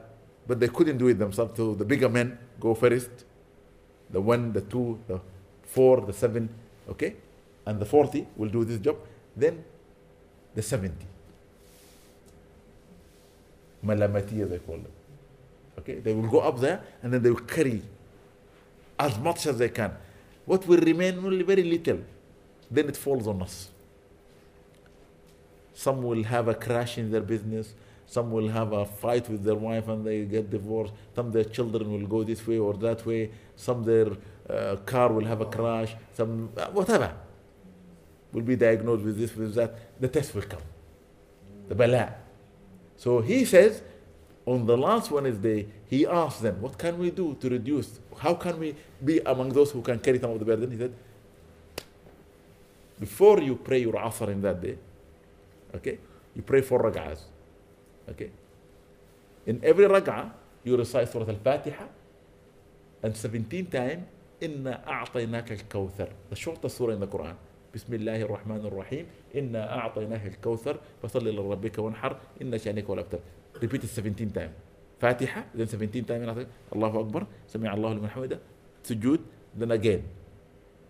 but they couldn't do it themselves. So the bigger men go first, the one, the two, the four, the seven, okay? And the 40 will do this job. Then the 70. Malamatiya, they call them. Okay? They will go up there and then they will carry as much as they can. What will remain only very little. Then it falls on us. Some will have a crash in their business. Some will have a fight with their wife and they get divorced. Some their children will go this way or that way. Some their uh, car will have a crash. Some uh, whatever will be diagnosed with this with that. The test will come. The bala. So he says, on the last Wednesday, he asked them, "What can we do to reduce? How can we be among those who can carry some of the burden?" He said, "Before you pray your asr in that day, okay, you pray four rak'ahs." Okay. In every rak'ah, you recite Surah Al-Fatiha and 17 times, إِنَّا أَعْطَيْنَاكَ الْكَوْثَرَ surah in the Quran. بسم الله الرحمن الرحيم إنا أعطيناك الكوثر فصل لربك وانحر إن هو الأبتر Repeat it 17 times فاتحة then 17 times الله أكبر سمع الله لمن حمده سجود then again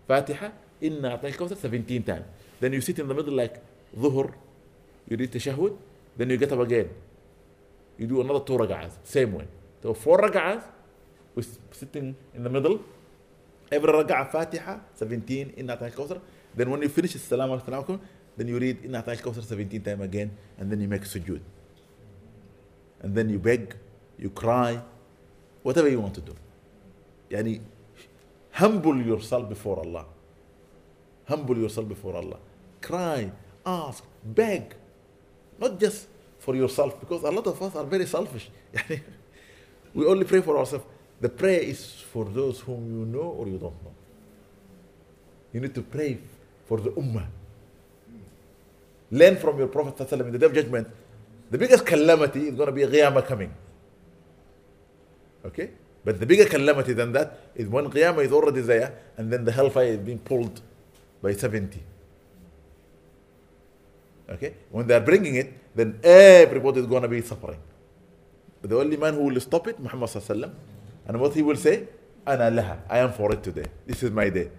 فاتحة إنا أعطيناك الكوثر 17 times then you sit in the middle like dhuhr, you read tashahud, then you get up again. You do another two rak'ahs, same way. So four we're sitting in the middle. Every rak'ah Fatiha, 17, Inna Ta'al Kawthar. Then when you finish Assalamu alaikum, then you read Inna Ta'al Kawthar 17 times again, and then you make sujood. And then you beg, you cry, whatever you want to do. Yani, humble yourself before Allah. Humble yourself before Allah. Cry, ask, beg. Not just for yourself, because a lot of us are very selfish. we only pray for ourselves. The prayer is for those whom you know or you don't know. You need to pray for the ummah. Learn from your Prophet in the day of judgment. The biggest calamity is going to be Qiyamah coming. Okay? But the bigger calamity than that is when Qiyamah is already there and then the hellfire is being pulled by 70. Okay? When they are bringing it, then everybody is going to be suffering. But the only man who will stop it, Muhammad sallallahu and what he will say, Ana I am for it today. This is my day.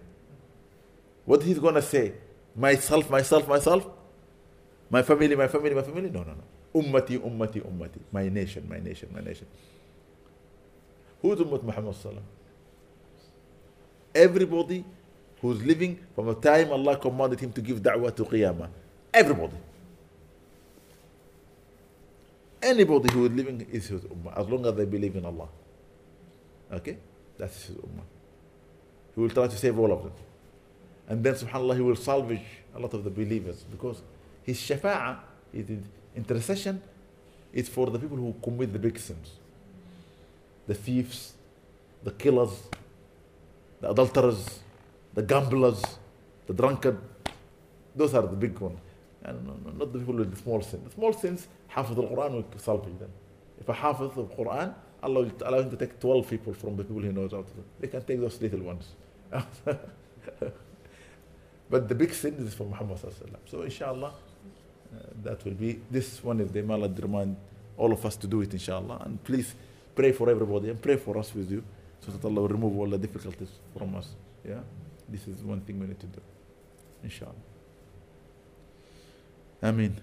What he's going to say, myself, myself, myself, my family, my family, my family. No, no, no. Ummati, ummati, ummati. My nation, my nation, my nation. Who's Ummat Muhammad sallallahu Everybody who's living from the time Allah commanded him to give da'wah to Qiyamah. Everybody. Anybody who is living is his ummah, as long as they believe in Allah. Okay? That's his ummah. He will try to save all of them. And then, subhanAllah, he will salvage a lot of the believers because his shafa'ah, his intercession, is for the people who commit the big sins the thieves, the killers, the adulterers, the gamblers, the drunkard. Those are the big ones. And not the people with the small sins. The small sins, half of the Quran will salvage them. If a half of the Quran, Allah allow him to take 12 people from the people he knows out of them. They can take those little ones. but the big sin is from Muhammad. So, inshallah, uh, that will be this one is the Malad remind all of us to do it, inshallah. And please pray for everybody and pray for us with you so that Allah will remove all the difficulties from us. Yeah? This is one thing we need to do. Inshallah. Ameen.